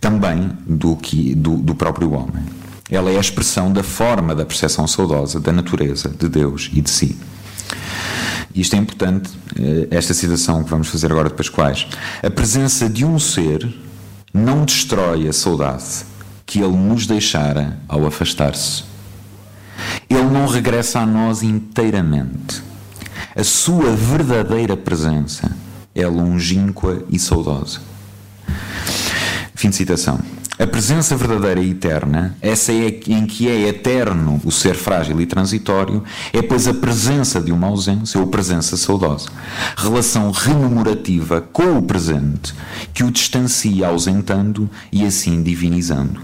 Speaker 2: também do, que, do, do próprio homem. Ela é a expressão da forma da percepção saudosa da natureza, de Deus e de si. Isto é importante, eh, esta citação que vamos fazer agora de Pascoais. A presença de um ser não destrói a saudade que ele nos deixara ao afastar-se. Ele não regressa a nós inteiramente. A sua verdadeira presença é longínqua e saudosa. Fim de citação. A presença verdadeira e eterna, essa é em que é eterno o ser frágil e transitório, é pois a presença de uma ausência ou presença saudosa. Relação rememorativa com o presente que o distancia ausentando e assim divinizando.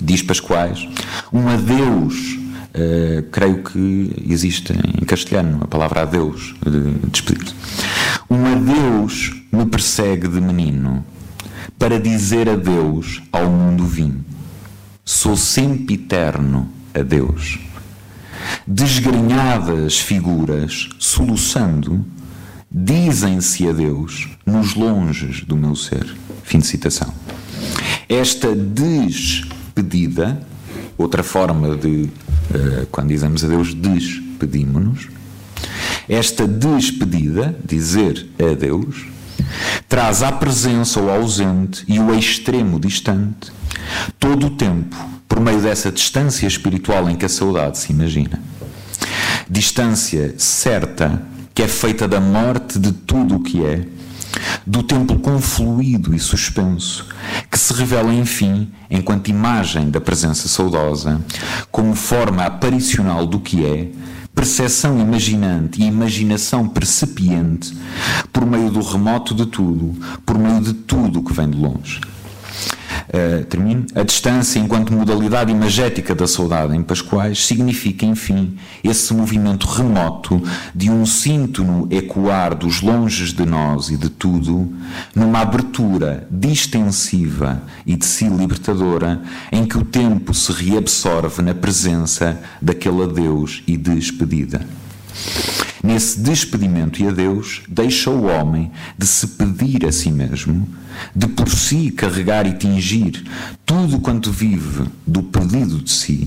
Speaker 2: Diz Pascoais, um adeus Uh, creio que existe em castelhano a palavra adeus, de despedir. Um adeus me persegue de menino, para dizer adeus ao mundo vim. Sou sempre eterno adeus. Desgrenhadas figuras, soluçando, dizem-se adeus nos longes do meu ser. Fim de citação. Esta despedida, outra forma de eh, quando dizemos adeus, despedimos-nos. Esta despedida, dizer adeus, traz à presença o ausente e o extremo distante todo o tempo por meio dessa distância espiritual em que a saudade se imagina. Distância certa que é feita da morte de tudo o que é do templo confluído e suspenso, que se revela, enfim, enquanto imagem da presença saudosa, como forma aparicional do que é, percepção imaginante e imaginação percepiente por meio do remoto de tudo, por meio de tudo que vem de longe. Uh, termino. A distância, enquanto modalidade imagética da saudade em Pascoais, significa, enfim, esse movimento remoto de um síntono ecoar dos longes de nós e de tudo, numa abertura distensiva e de si libertadora, em que o tempo se reabsorve na presença daquele adeus e despedida. Nesse despedimento e adeus, deixa o homem de se pedir a si mesmo, de por si carregar e tingir tudo quanto vive do pedido de si.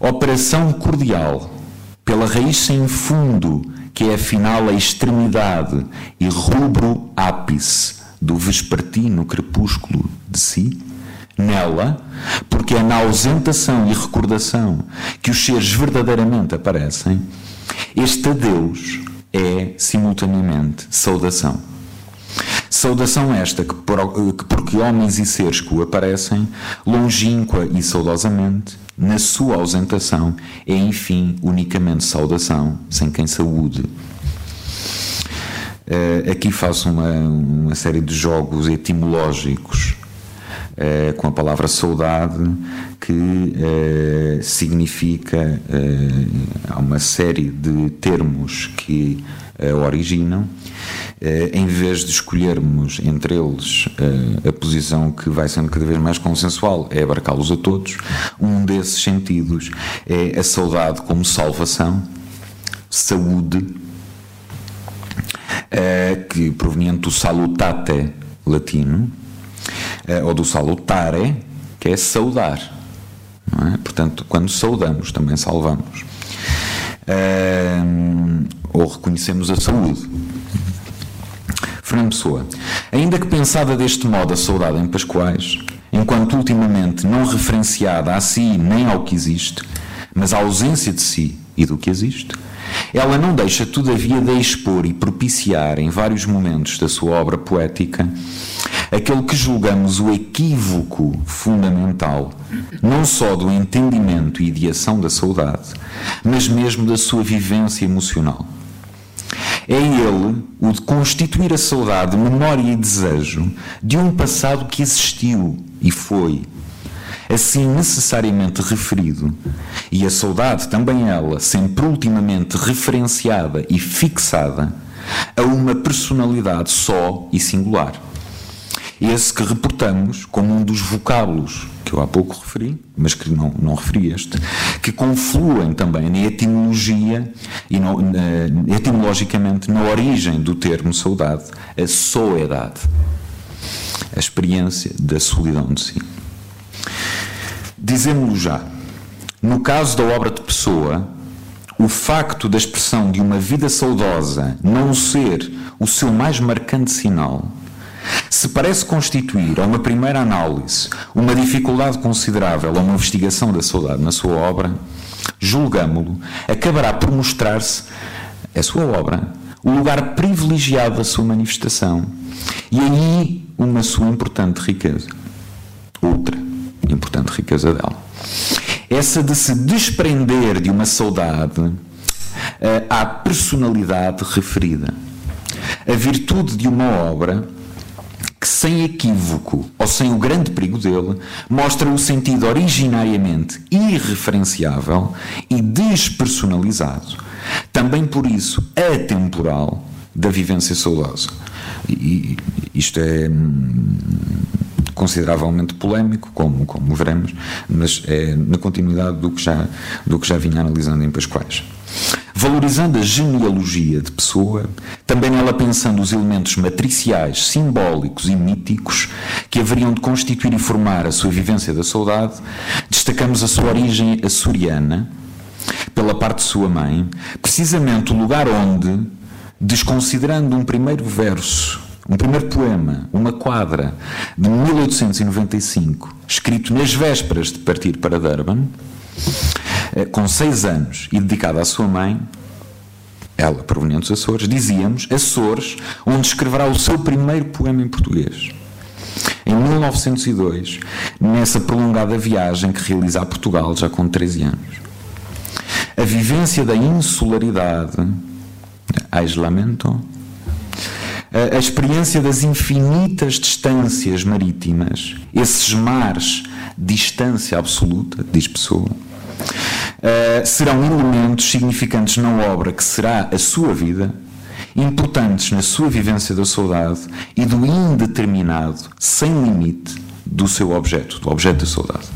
Speaker 2: Operação cordial, pela raiz sem fundo, que é afinal a extremidade e rubro ápice do vespertino crepúsculo de si. Nela, porque é na ausentação e recordação que os seres verdadeiramente aparecem, este adeus é, simultaneamente, saudação. Saudação esta que, por, que, porque homens e seres que o aparecem, longínqua e saudosamente, na sua ausentação, é enfim unicamente saudação, sem quem saúde. Uh, aqui faço uma, uma série de jogos etimológicos uh, com a palavra saudade, que uh, significa. há uma série de termos que originam eh, em vez de escolhermos entre eles eh, a posição que vai sendo cada vez mais consensual, é abarcá-los a todos, um desses sentidos é a saudade como salvação, saúde, eh, que proveniente do salutate latino, ou do salutare, que é saudar. É? Portanto, quando saudamos, também salvamos. ou reconhecemos a saúde. Fernando Pessoa, ainda que pensada deste modo a saudade em Pascoais, enquanto ultimamente não referenciada a si nem ao que existe, mas à ausência de si e do que existe, ela não deixa, todavia, de expor e propiciar em vários momentos da sua obra poética aquele que julgamos o equívoco fundamental, não só do entendimento e ideação da saudade, mas mesmo da sua vivência emocional. É ele o de constituir a saudade, memória e desejo de um passado que existiu e foi, assim necessariamente referido, e a saudade também ela, sempre ultimamente referenciada e fixada a uma personalidade só e singular. Esse que reportamos como um dos vocábulos que eu há pouco referi, mas que não, não referi este, que confluem também na etimologia e no, na, etimologicamente na origem do termo saudade, a soedade, a experiência da solidão de si. Dizemos-lo já, no caso da obra de Pessoa, o facto da expressão de uma vida saudosa não ser o seu mais marcante sinal se parece constituir, a uma primeira análise, uma dificuldade considerável a uma investigação da saudade na sua obra, julgamo-lo, acabará por mostrar-se, a sua obra, o lugar privilegiado da sua manifestação. E aí uma sua importante riqueza. Outra importante riqueza dela. Essa de se desprender de uma saudade eh, à personalidade referida. A virtude de uma obra sem equívoco ou sem o grande perigo dele, mostra o sentido originariamente irreferenciável e despersonalizado, também por isso atemporal, da vivência saudosa. E isto é hum, consideravelmente polémico, como, como veremos, mas é na continuidade do que já, do que já vinha analisando em Pascoais. Valorizando a genealogia de pessoa, também ela pensando os elementos matriciais, simbólicos e míticos que haveriam de constituir e formar a sua vivência da saudade, destacamos a sua origem açoriana, pela parte de sua mãe, precisamente o lugar onde, desconsiderando um primeiro verso um primeiro poema, uma quadra, de 1895, escrito nas vésperas de partir para Durban, com seis anos e dedicada à sua mãe, ela proveniente dos Açores, dizíamos Açores, onde escreverá o seu primeiro poema em português. Em 1902, nessa prolongada viagem que realiza a Portugal já com 13 anos. a vivência da insularidade, isolamento, a, a experiência das infinitas distâncias marítimas, esses mares, distância absoluta, diz Pessoa, uh, serão elementos significantes na obra que será a sua vida, importantes na sua vivência da saudade e do indeterminado, sem limite, do seu objeto, do objeto da saudade.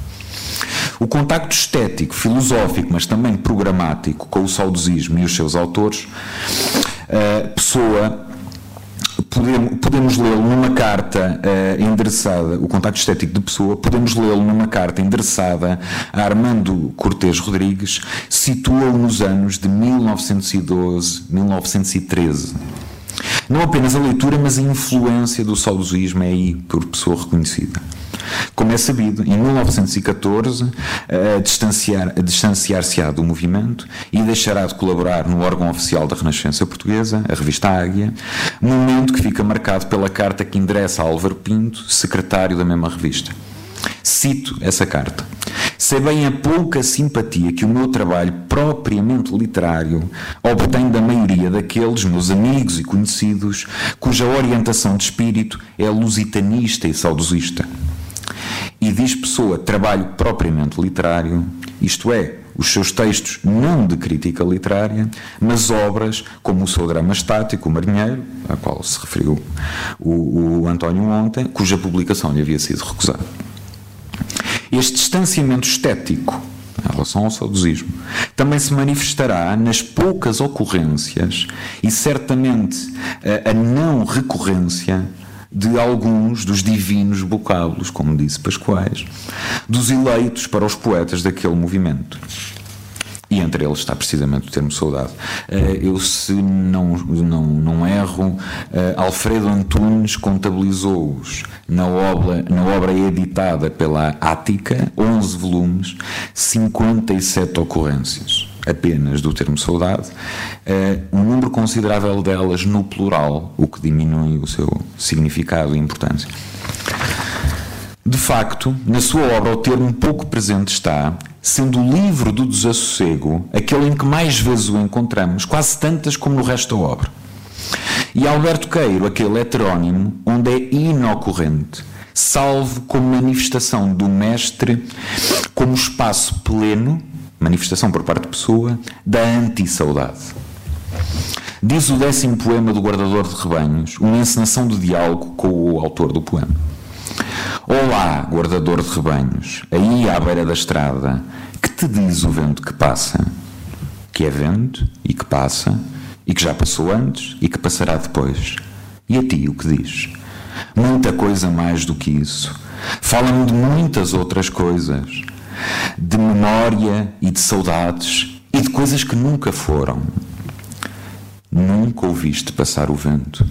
Speaker 2: O contacto estético, filosófico, mas também programático com o saudosismo e os seus autores, uh, Pessoa podemos, podemos lê-lo numa carta uh, endereçada, o contacto estético de pessoa, podemos lê-lo numa carta endereçada a Armando Cortés Rodrigues, situa-o nos anos de 1912, 1913. Não apenas a leitura, mas a influência do saudosismo é aí por pessoa reconhecida. Como é sabido, em 1914 a distanciar, distanciar-se-á do movimento e deixará de colaborar no órgão oficial da Renascença Portuguesa, a revista Águia, momento que fica marcado pela carta que endereça a Álvaro Pinto, secretário da mesma revista. Cito essa carta. Sei bem a pouca simpatia que o meu trabalho propriamente literário obtém da maioria daqueles meus amigos e conhecidos cuja orientação de espírito é lusitanista e saudosista. E diz Pessoa trabalho propriamente literário, isto é, os seus textos não de crítica literária, mas obras como o seu drama estático, O Marinheiro, a qual se referiu o, o António ontem, cuja publicação lhe havia sido recusada. Este distanciamento estético em relação ao saudosismo, também se manifestará nas poucas ocorrências e certamente a, a não recorrência de alguns dos divinos vocábulos, como disse Pascoais, dos eleitos para os poetas daquele movimento. E entre eles está precisamente o termo saudade. Eh, eu, se não, não, não erro, eh, Alfredo Antunes contabilizou-os na obra, na obra editada pela Ática, 11 volumes, 57 ocorrências apenas do termo saudade, uh, um número considerável delas no plural, o que diminui o seu significado e importância. De facto, na sua obra, o termo pouco presente está, sendo o livro do desassossego aquele em que mais vezes o encontramos, quase tantas como no resto da obra. E Alberto Queiro, aquele heterónimo, onde é inocorrente, salvo como manifestação do mestre, como espaço pleno manifestação por parte de pessoa, da anti-saudade. Diz o décimo poema do Guardador de Rebanhos, uma encenação de diálogo com o autor do poema. Olá, guardador de rebanhos, aí à beira da estrada, que te diz o vento que passa? Que é vento e que passa, e que já passou antes e que passará depois. E a ti o que diz? Muita coisa mais do que isso. Fala-me de muitas outras coisas de memória e de saudades e de coisas que nunca foram. Nunca ouviste passar o vento.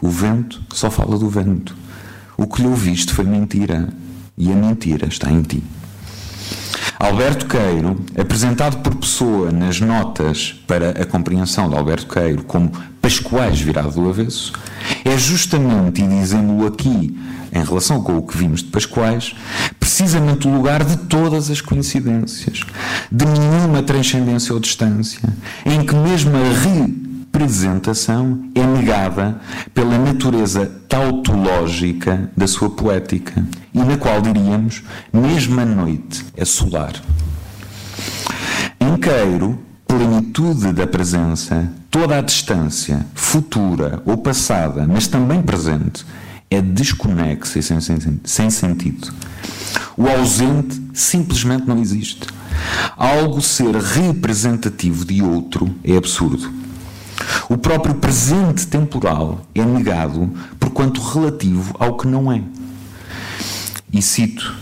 Speaker 2: O vento só fala do vento. O que lhe ouviste foi mentira e a mentira está em ti. Alberto Queiro, apresentado por Pessoa nas notas para a compreensão de Alberto Queiro como Pascoais virado do avesso, é justamente, e dizendo-o aqui em relação com o que vimos de Pascoais, precisamente o lugar de todas as coincidências, de nenhuma transcendência ou distância, em que mesmo a representação é negada pela natureza tautológica da sua poética e na qual diríamos, mesmo a noite é solar. Em Queiro, plenitude da presença, toda a distância, futura ou passada, mas também presente, é desconexa e sem, sem, sem sentido. O ausente simplesmente não existe. Algo ser representativo de outro é absurdo. O próprio presente temporal é negado por quanto relativo ao que não é. E cito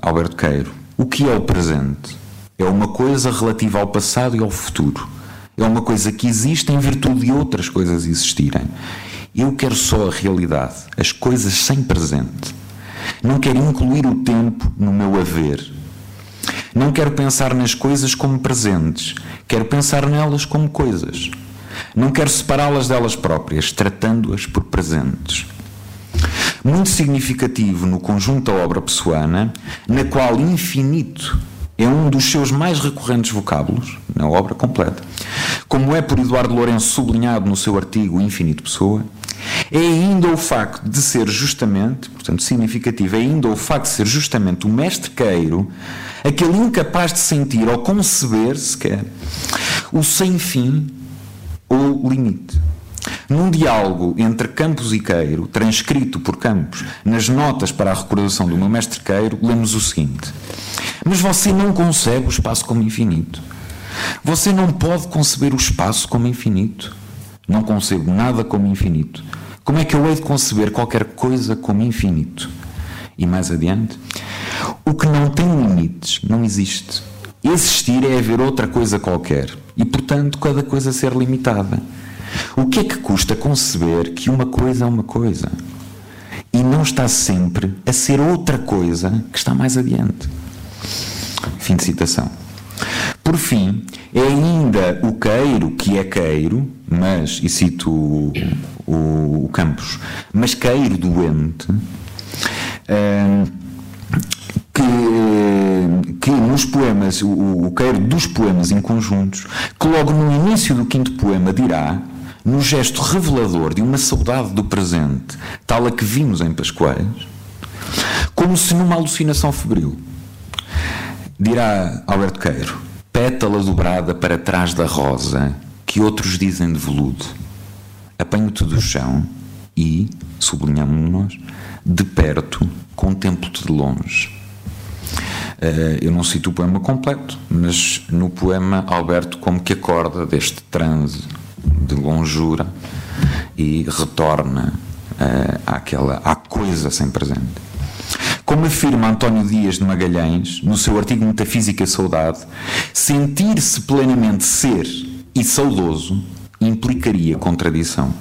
Speaker 2: Alberto Queiro: o que é o presente? É uma coisa relativa ao passado e ao futuro. É uma coisa que existe em virtude de outras coisas existirem. Eu quero só a realidade, as coisas sem presente. Não quero incluir o tempo no meu haver. Não quero pensar nas coisas como presentes, quero pensar nelas como coisas. Não quero separá-las delas próprias, tratando-as por presentes. Muito significativo no conjunto da obra pessoana, na qual infinito é um dos seus mais recorrentes vocábulos na obra completa. Como é por Eduardo Lourenço sublinhado no seu artigo Infinito Pessoa, é ainda o facto de ser justamente, portanto, significativo, é ainda o facto de ser justamente o mestre queiro, aquele incapaz de sentir ou conceber sequer o sem fim ou limite. Num diálogo entre Campos e Queiro, transcrito por Campos nas notas para a recordação do meu mestre Queiro, lemos o seguinte: Mas você não concebe o espaço como infinito. Você não pode conceber o espaço como infinito. Não concebo nada como infinito. Como é que eu hei de conceber qualquer coisa como infinito? E mais adiante, o que não tem limites não existe. Existir é haver outra coisa qualquer e, portanto, cada coisa ser limitada. O que é que custa conceber que uma coisa é uma coisa e não está sempre a ser outra coisa que está mais adiante? Fim de citação. Por fim, é ainda o queiro que é queiro, mas, e cito o, o, o Campos, mas queiro doente, hum, que, que nos poemas, o, o queiro dos poemas em conjuntos, que logo no início do quinto poema dirá, no gesto revelador de uma saudade do presente, tal a que vimos em Pascoais, como se numa alucinação febril. Dirá Alberto Queiro, pétala dobrada para trás da rosa, que outros dizem de veludo. Apanho-te do chão e, sublinhamos nós, de perto contemplo-te de longe. Uh, eu não cito o poema completo, mas no poema Alberto como que acorda deste transe de longura e retorna uh, àquela, à coisa sem presente. Como afirma António Dias de Magalhães, no seu artigo Metafísica e Saudade, sentir-se plenamente ser e saudoso implicaria contradição.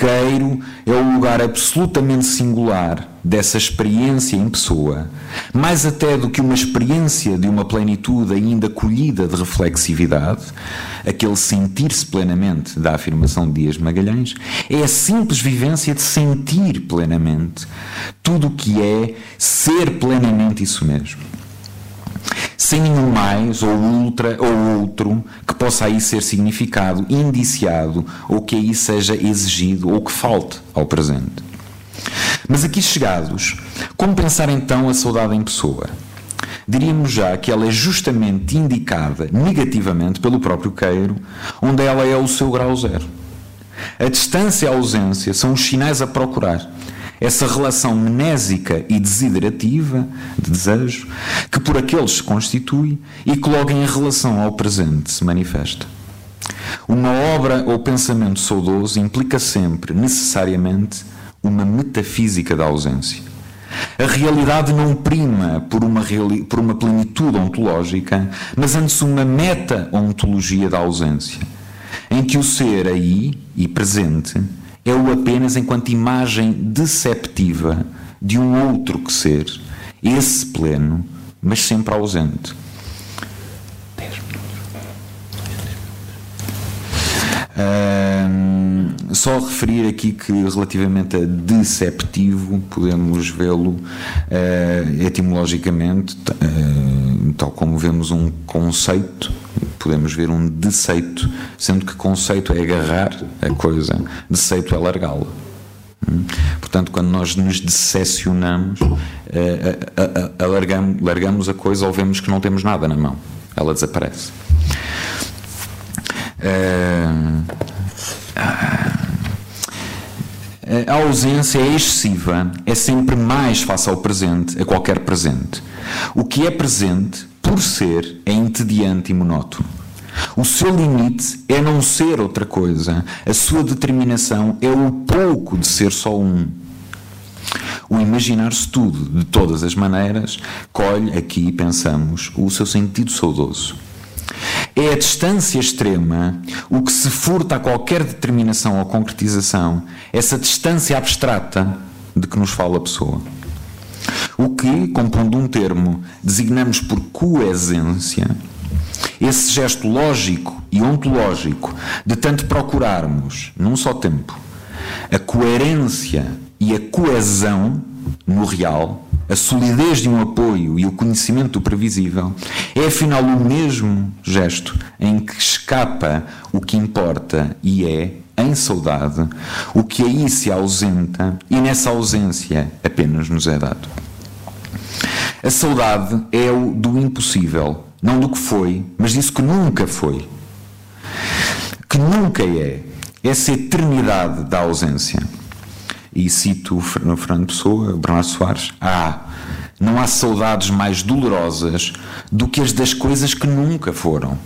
Speaker 2: Queiro é o lugar absolutamente singular dessa experiência em pessoa, mais até do que uma experiência de uma plenitude ainda colhida de reflexividade, aquele sentir-se plenamente da afirmação de Dias Magalhães, é a simples vivência de sentir plenamente tudo o que é ser plenamente isso mesmo sem nenhum mais ou ultra ou outro que possa aí ser significado, indiciado ou que aí seja exigido ou que falte ao presente. Mas aqui chegados, como pensar então a saudade em pessoa? Diríamos já que ela é justamente indicada negativamente pelo próprio queiro, onde ela é o seu grau zero. A distância e a ausência são os sinais a procurar essa relação mnésica e desiderativa, de desejo, que por aqueles se constitui e que logo em relação ao presente se manifesta. Uma obra ou pensamento saudoso implica sempre, necessariamente, uma metafísica da ausência. A realidade não prima por uma, por uma plenitude ontológica, mas antes uma meta-ontologia da ausência, em que o ser aí e presente é o apenas enquanto imagem deceptiva de um outro que ser, esse pleno, mas sempre ausente. Só referir aqui que relativamente a deceptivo podemos vê-lo uh, etimologicamente, uh, tal como vemos um conceito podemos ver um deceito, sendo que conceito é agarrar a coisa, deceito é largá-la. Hum? Portanto, quando nós nos decepcionamos, eh, largamos, largamos a coisa ou vemos que não temos nada na mão, ela desaparece. Eh, a ausência é excessiva, é sempre mais face ao presente, a qualquer presente. O que é presente por ser, é entediante e monótono. O seu limite é não ser outra coisa. A sua determinação é o pouco de ser só um. O imaginar-se tudo, de todas as maneiras, colhe aqui, pensamos, o seu sentido saudoso. É a distância extrema o que se furta a qualquer determinação ou concretização, essa distância abstrata de que nos fala a pessoa. O que, compondo um termo, designamos por coesência, esse gesto lógico e ontológico de tanto procurarmos, num só tempo, a coerência e a coesão no real, a solidez de um apoio e o conhecimento do previsível, é afinal o mesmo gesto em que escapa o que importa e é, em saudade, o que aí se ausenta e nessa ausência apenas nos é dado. A saudade é o do impossível, não do que foi, mas disso que nunca foi. Que nunca é. Essa eternidade da ausência e cito o Fernando Pessoa, o Bernardo Soares, ah, não há saudades mais dolorosas do que as das coisas que nunca foram.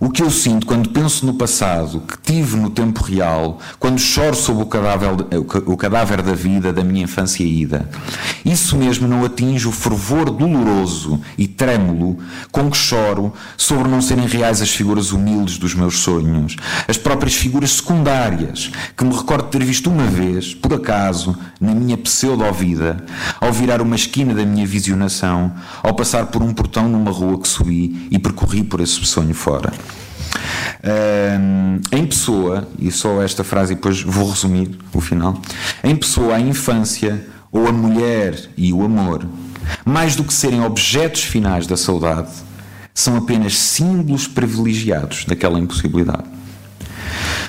Speaker 2: O que eu sinto quando penso no passado, que tive no tempo real, quando choro sobre o cadáver, o cadáver da vida da minha infância ida, isso mesmo não atinge o fervor doloroso e trêmulo com que choro sobre não serem reais as figuras humildes dos meus sonhos, as próprias figuras secundárias, que me recordo ter visto uma vez, por acaso, na minha pseudo-vida, ao virar uma esquina da minha visionação, ao passar por um portão numa rua que subi e percorri por esse sonho fora. Um, em pessoa, e só esta frase e depois vou resumir o final. Em pessoa, a infância ou a mulher e o amor, mais do que serem objetos finais da saudade, são apenas símbolos privilegiados daquela impossibilidade.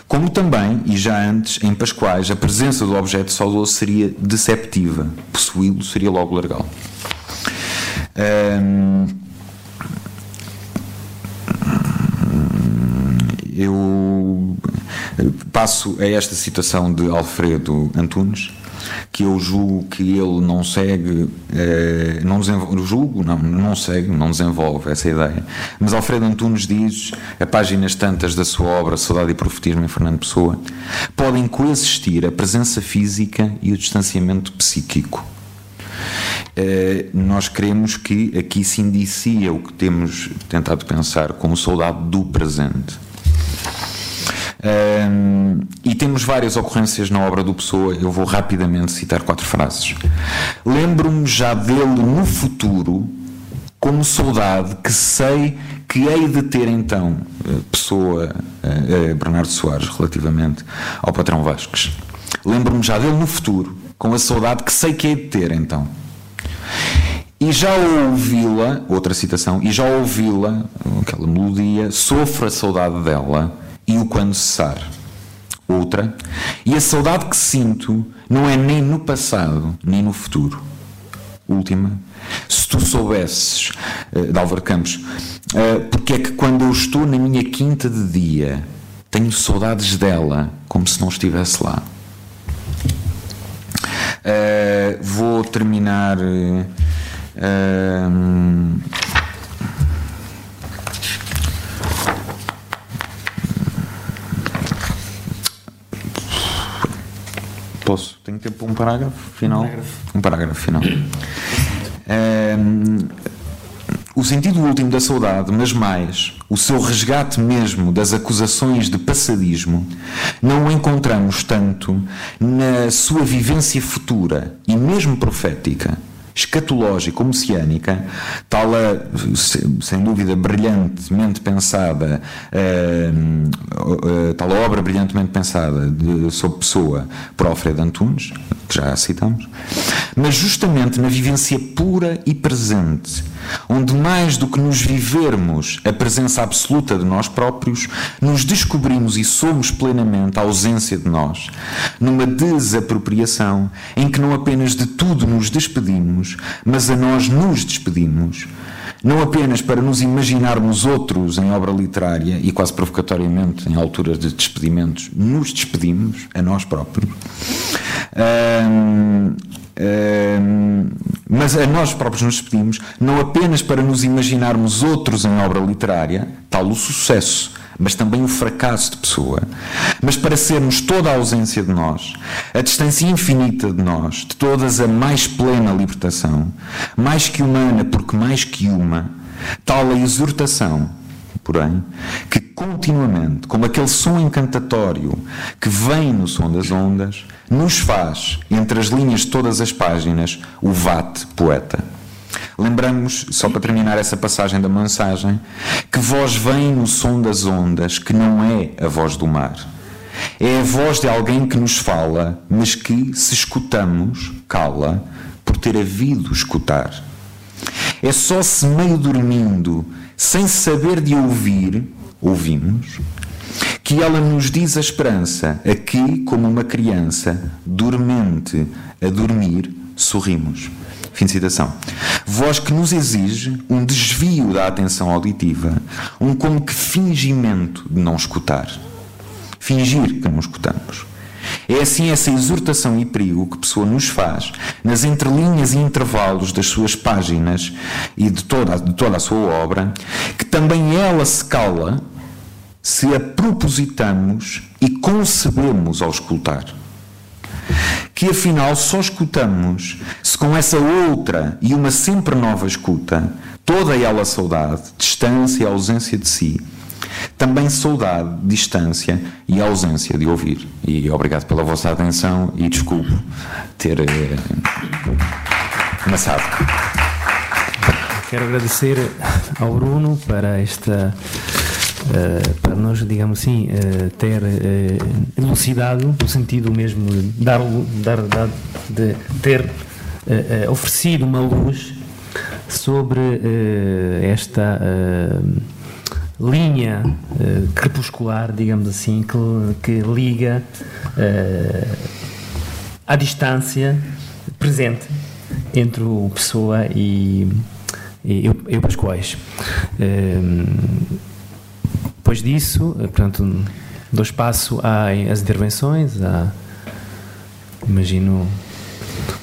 Speaker 2: Como também, e já antes, em Pascoais, a presença do objeto saudoso seria deceptiva, possuí-lo seria logo largá-lo. Um, eu passo a esta citação de Alfredo Antunes, que eu julgo que ele não segue, eh, não desenvolve, julgo, não, não segue, não desenvolve essa ideia. Mas Alfredo Antunes diz, a páginas tantas da sua obra Saudade e Profetismo em Fernando Pessoa, podem coexistir a presença física e o distanciamento psíquico. Uh, nós queremos que aqui se indicia o que temos tentado pensar como saudade do presente. Um, e temos várias ocorrências na obra do Pessoa, eu vou rapidamente citar quatro frases. Lembro-me já dele no futuro, como saudade que sei que hei de ter então, eh, Pessoa, uh, uh, Bernardo Soares, relativamente ao patrão Vasques. Lembro-me já dele no futuro, com a saudade que sei que hei de ter então. E já ouvi-la, outra citação, e já ouvi-la, aquela melodia, sofro a saudade dela e o quando cessar. Outra, e a saudade que sinto não é nem no passado, nem no futuro. Última, se tu soubesses, uh, de Álvaro Campos, uh, porque é que quando eu estou na minha quinta de dia, tenho saudades dela, como se não estivesse lá. Uh, vou terminar. Uh, Posso? Tenho tempo para um parágrafo final? Um parágrafo, um parágrafo final. Um, o sentido último da saudade, mas mais o seu resgate mesmo das acusações de passadismo, não o encontramos tanto na sua vivência futura e mesmo profética escatológica ou messiânica, tal a, sem dúvida, brilhantemente pensada, uh, uh, tal a obra brilhantemente pensada de, sobre Pessoa por Alfredo Antunes, que já citamos, mas justamente na vivência pura e presente, onde mais do que nos vivermos a presença absoluta de nós próprios, nos descobrimos e somos plenamente a ausência de nós, numa desapropriação em que não apenas de tudo nos despedimos, mas a nós nos despedimos não apenas para nos imaginarmos outros em obra literária e quase provocatoriamente em alturas de despedimentos, nos despedimos a nós próprios. Um, um, mas a nós próprios nos despedimos não apenas para nos imaginarmos outros em obra literária, tal o sucesso, mas também o fracasso de pessoa, mas para sermos toda a ausência de nós, a distância infinita de nós, de todas a mais plena libertação, mais que humana, porque mais que uma, tal a exortação, porém, que continuamente, como aquele som encantatório que vem no som das ondas, nos faz, entre as linhas de todas as páginas, o vate poeta. Lembramos, só para terminar essa passagem da mensagem, que voz vem no som das ondas, que não é a voz do mar. É a voz de alguém que nos fala, mas que, se escutamos, cala, por ter havido escutar. É só se meio dormindo, sem saber de ouvir, ouvimos, que ela nos diz a esperança, aqui como uma criança, dormente, a dormir, sorrimos. Fim de citação. Voz que nos exige um desvio da atenção auditiva, um como que fingimento de não escutar. Fingir que não escutamos. É assim essa exortação e perigo que Pessoa nos faz, nas entrelinhas e intervalos das suas páginas e de toda, de toda a sua obra, que também ela se cala se a propositamos e concebemos ao escutar. Que afinal só escutamos se com essa outra e uma sempre nova escuta, toda ela saudade, distância e ausência de si, também saudade, distância e ausência de ouvir. E obrigado pela vossa atenção e desculpo ter eh, amassado.
Speaker 1: Quero agradecer ao Bruno para esta Uh, para nós, digamos assim, uh, ter uh, elucidado, no sentido mesmo de, dar, dar, dar de ter oferecido uma luz sobre esta linha crepuscular, digamos assim, que, que liga a distância presente entre o Pessoa e, e eu, eu Pascoais. Depois disso, eh, portanto, dou espaço às intervenções, à, imagino,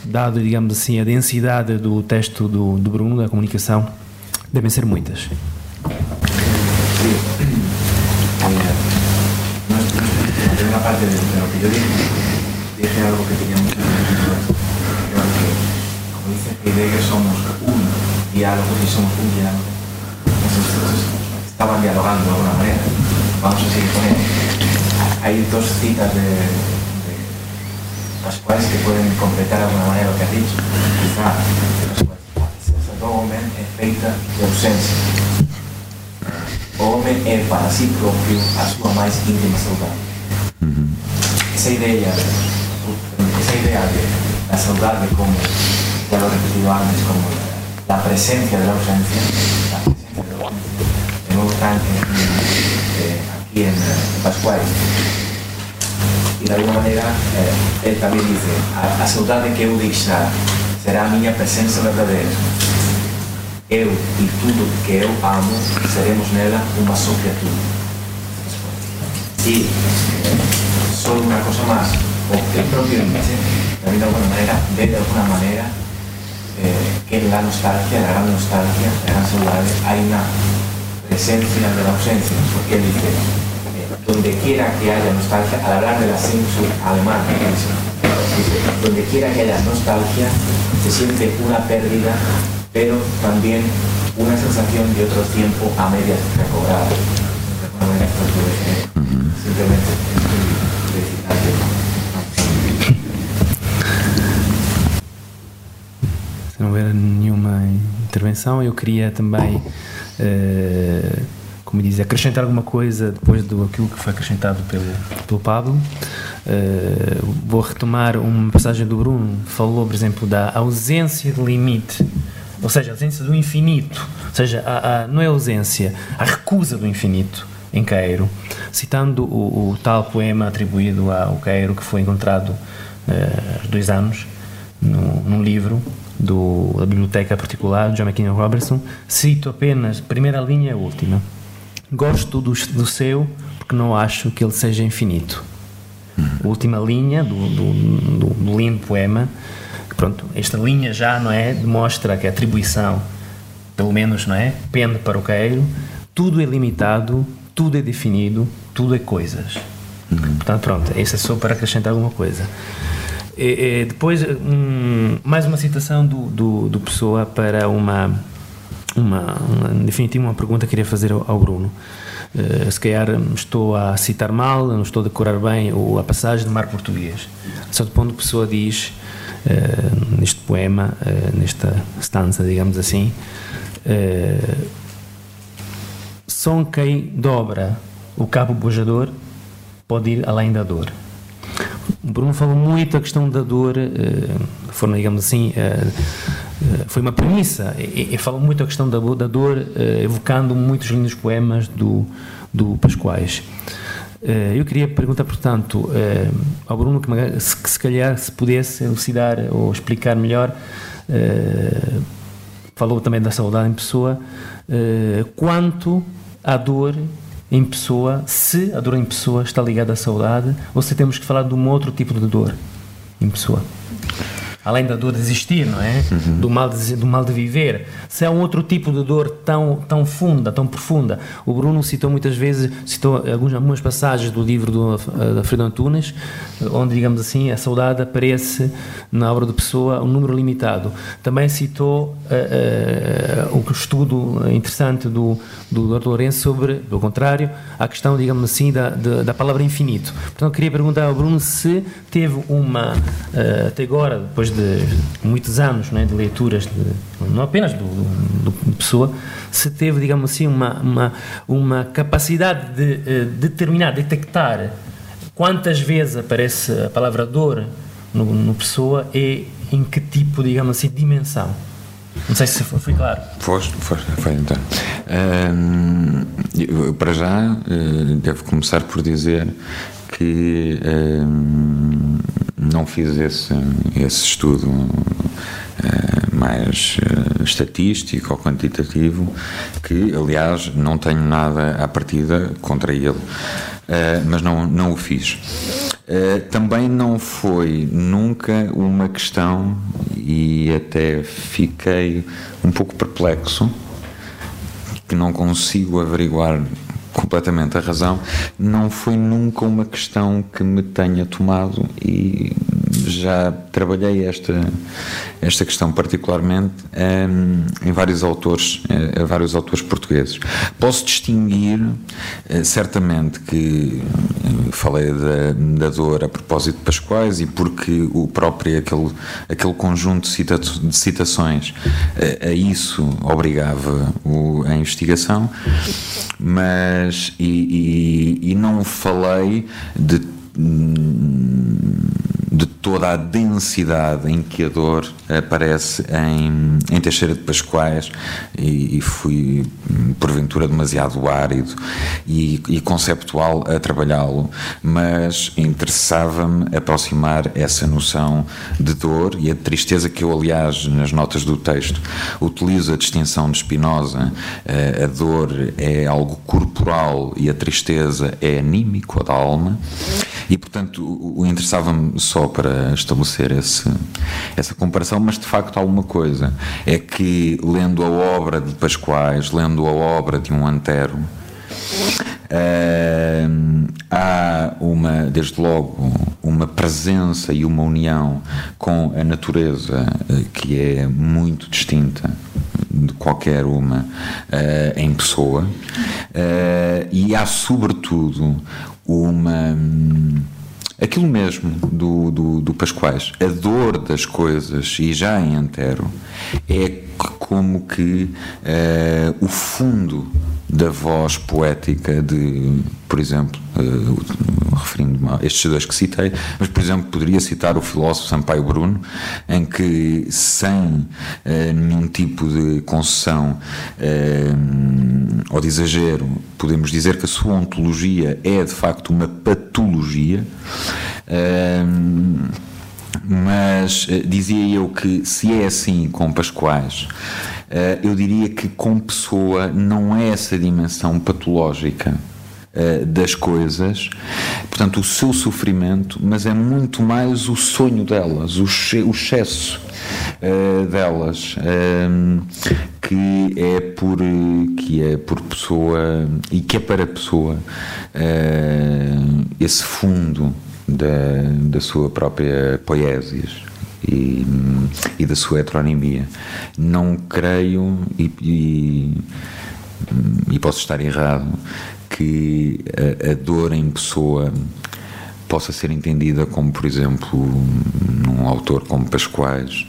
Speaker 1: dado, digamos assim, a densidade do texto do, do Bruno, da comunicação, devem ser muitas. Sim.
Speaker 3: Una parte de, lo que yo dije, dije algo que tenía mucho sentido. Creo que, como dice Heidegger, somos un diálogo y somos un diálogo. Entonces, estaban dialogando de alguna manera. Vamos a seguir con él. Hay dos citas de, de Pascuales que pueden completar de alguna manera lo que has dicho. Quizá a presença do homem é feita de ausência. Homem é para si próprio a sua mais íntima saudade. Essa ideia, essa ideia de la saudade como, ya lo he repetido antes, como la presencia de la ausencia, la presencia de la ausencia, tanque eh, aquí en, en Pascual. E de alguma maneira eh, ele tamén dice a, a saudade que eu deixar será a miña presença verdadeira eu e tudo que eu amo seremos nela uma só criatura eh, só unha cosa máis o el propio Nietzsche tamén de alguna maneira ve de alguna maneira eh, que en la nostalgia, la gran nostalgia, la gran saudade hai unha presencia de la ausencia, porque él dice, donde quiera que haya nostalgia, al hablar de la alemán, dice, donde quiera que haya nostalgia, se siente una pérdida, pero también una sensación de otro tiempo a medias recobrada.
Speaker 1: Se não houver nenhuma intervenção, eu queria também uh, como diz, acrescentar alguma coisa depois do aquilo que foi acrescentado pelo, pelo Pablo. Uh, vou retomar uma passagem do Bruno, falou, por exemplo, da ausência de limite, ou seja, a ausência do infinito, ou seja, a, a, não é ausência, a recusa do infinito em Cairo, citando o, o tal poema atribuído ao Cairo que foi encontrado uh, há dois anos no, num livro do, da biblioteca particular, John McKinnon Robertson, cito apenas primeira linha e a última. Gosto do, do seu porque não acho que ele seja infinito. A última linha do, do, do, do lindo poema, pronto, esta linha já não é demonstra que a atribuição, pelo menos não é, pende para o Cairo, tudo é limitado, tudo é definido, tudo é coisas. Uhum. Portanto, pronto, isso é só para acrescentar alguma coisa. E, e depois, um, mais uma citação do, do, do Pessoa para uma, uma, uma, em definitiva, uma pergunta que queria fazer ao, ao Bruno. Uh, se calhar estou a citar mal, não estou a decorar bem a passagem do mar português. Só do ponto pessoa diz, uh, neste poema, uh, nesta stança, digamos assim, só quem dobra o cabo bojador pode ir além da dor. o Bruno falou muito a questão da dor, uh, forma, digamos assim, uh, foi uma premissa, e, e falou muito a questão da, da dor, evocando muitos lindos poemas do, do Pascoais. eu queria perguntar, portanto, ao Bruno que se calhar se pudesse elucidar ou explicar melhor, falou também da saudade em pessoa, quanto a dor em pessoa, se a dor em pessoa está ligada à saudade, ou se temos que falar de um outro tipo de dor em pessoa além da dor de existir, não é? Uhum. Do, mal de, do mal de viver. Se é um outro tipo de dor tão, tão funda, tão profunda. O Bruno citou muitas vezes, citou algumas, algumas passagens do livro do, eh, da Fredo Antunes, onde, digamos assim, a saudade aparece na obra de Pessoa um número limitado. Também citou uh, uh, o estudo interessante do, do Dr. Lourenço sobre, do contrário, a questão, digamos assim, da, da, da palavra infinito. Portanto, queria perguntar ao Bruno se teve uma, uh, até agora, depois de de muitos anos né, de leituras, de, não apenas do, do, do, Pessoa, se teve, digamos assim, uma, uma, uma capacidade de uh, determinar, detectar quantas vezes aparece a palavra dor no, no Pessoa e em que tipo, digamos assim, dimensão. Não sei se foi, foi claro.
Speaker 2: Foi, foi, então. Para já, uh, devo começar por dizer que não fiz esse, esse estudo uh, mais uh, estatístico ou quantitativo, que aliás não tenho nada à partida contra ele, uh, mas não, não o fiz. também não foi nunca uma questão, e até fiquei um pouco perplexo, que não consigo averiguar completamente a razão, não foi nunca uma questão que me tenha tomado e já trabalhei esta, esta questão particularmente um, em vários autores, uh, vários autores portugueses. Posso distinguir, uh, certamente, que uh, falei da, da dor a propósito de Pascoais e porque o próprio, aquele, aquele conjunto de, cita, de citações a isso obrigava o, a investigação, mas e, e, e não falei de de toda a densidade em que a dor aparece em, em Teixeira de Pascoais e, e fui porventura demasiado árido e, e conceptual a trabalhá-lo, mas interessava-me aproximar essa noção de dor e a tristeza que eu, aliás, nas notas do texto utilizo a distinção de Spinoza, a dor é algo corporal e a tristeza é anímico, da alma, e portanto o interessava-me só para estabelecer esse, essa comparação, mas de facto há uma coisa: é que lendo a obra de Pascoais, lendo a obra de um Antero, Uh, há uma, desde logo, uma presença e uma união com a natureza uh, que é muito distinta de qualquer uma uh, em pessoa, e há, sobretudo, uma. Um, aquilo mesmo do, do, do Pascoais, a dor das coisas, e já em Antero, é como que uh, o fundo da voz poética de, por exemplo, uh, referindo-me a estes dois que citei, mas, por exemplo, poderia citar o filósofo Sampaio Bruno, em que, sem uh, nenhum tipo de concessão uh, ou de exagero, podemos dizer que a sua ontologia é, de facto, uma patologia. Mas dizia eu que se é assim com Pascoais, eh, eu diria que com pessoa não é essa dimensão patológica eh, das coisas, portanto, o seu sofrimento, mas é muito mais o sonho delas, o, excesso uh, delas, que é por que é por pessoa e que é para pessoa uh, esse fundo da, da sua própria poesia e, e da sua heteronimia. Não creio, e, e, e posso estar errado, que a, a, dor em pessoa possa ser entendida como, por exemplo, num autor como Pascoais,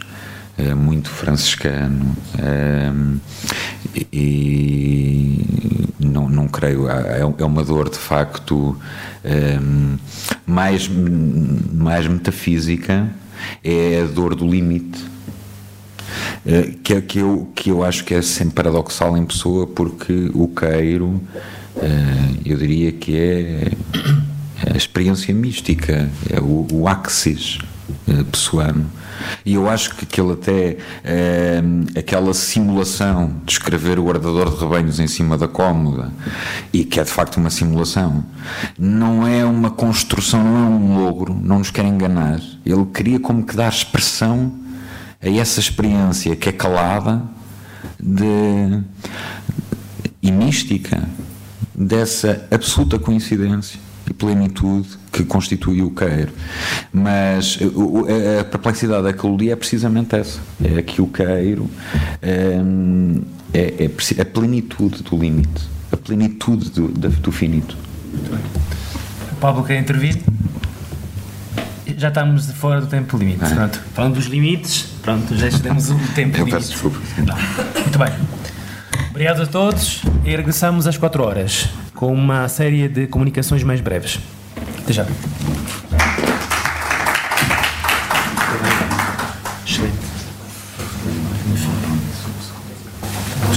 Speaker 2: muito franciscano é, e não, não creio, é, é uma dor de facto mais, mais metafísica é a dor do limite. eh, Que, é- que, eu, que eu acho que é sempre paradoxal em pessoa, porque o queiro, eh, eu diria que é a experiência mística, é o, o axis eh, pessoano. E eu acho que aquele até eh, aquela simulação de escrever o guardador de rebanhos em cima da cómoda e que é de facto uma simulação, não é uma construção, não é um logro, não nos quer enganar. Ele queria como que dar expressão a essa experiência que é calada de, e mística dessa absoluta coincidência e plenitude que constitui o queiro. Mas o- a- perplexidade daquele dia é precisamente essa: é que o queiro hum, é, é preci- a plenitude do limite, a plenitude do, da- do finito.
Speaker 1: O Pablo quer intervir? Já estamos de fora do tempo limite.
Speaker 2: Ah.
Speaker 1: Pronto. Falando dos limites, pronto, já excedemos o tempo
Speaker 2: Eu
Speaker 1: limite.
Speaker 2: peço desculpa.
Speaker 1: Não. Muito bem. Obrigado a todos e regressamos às 4 horas com uma série de comunicações mais breves. Até já.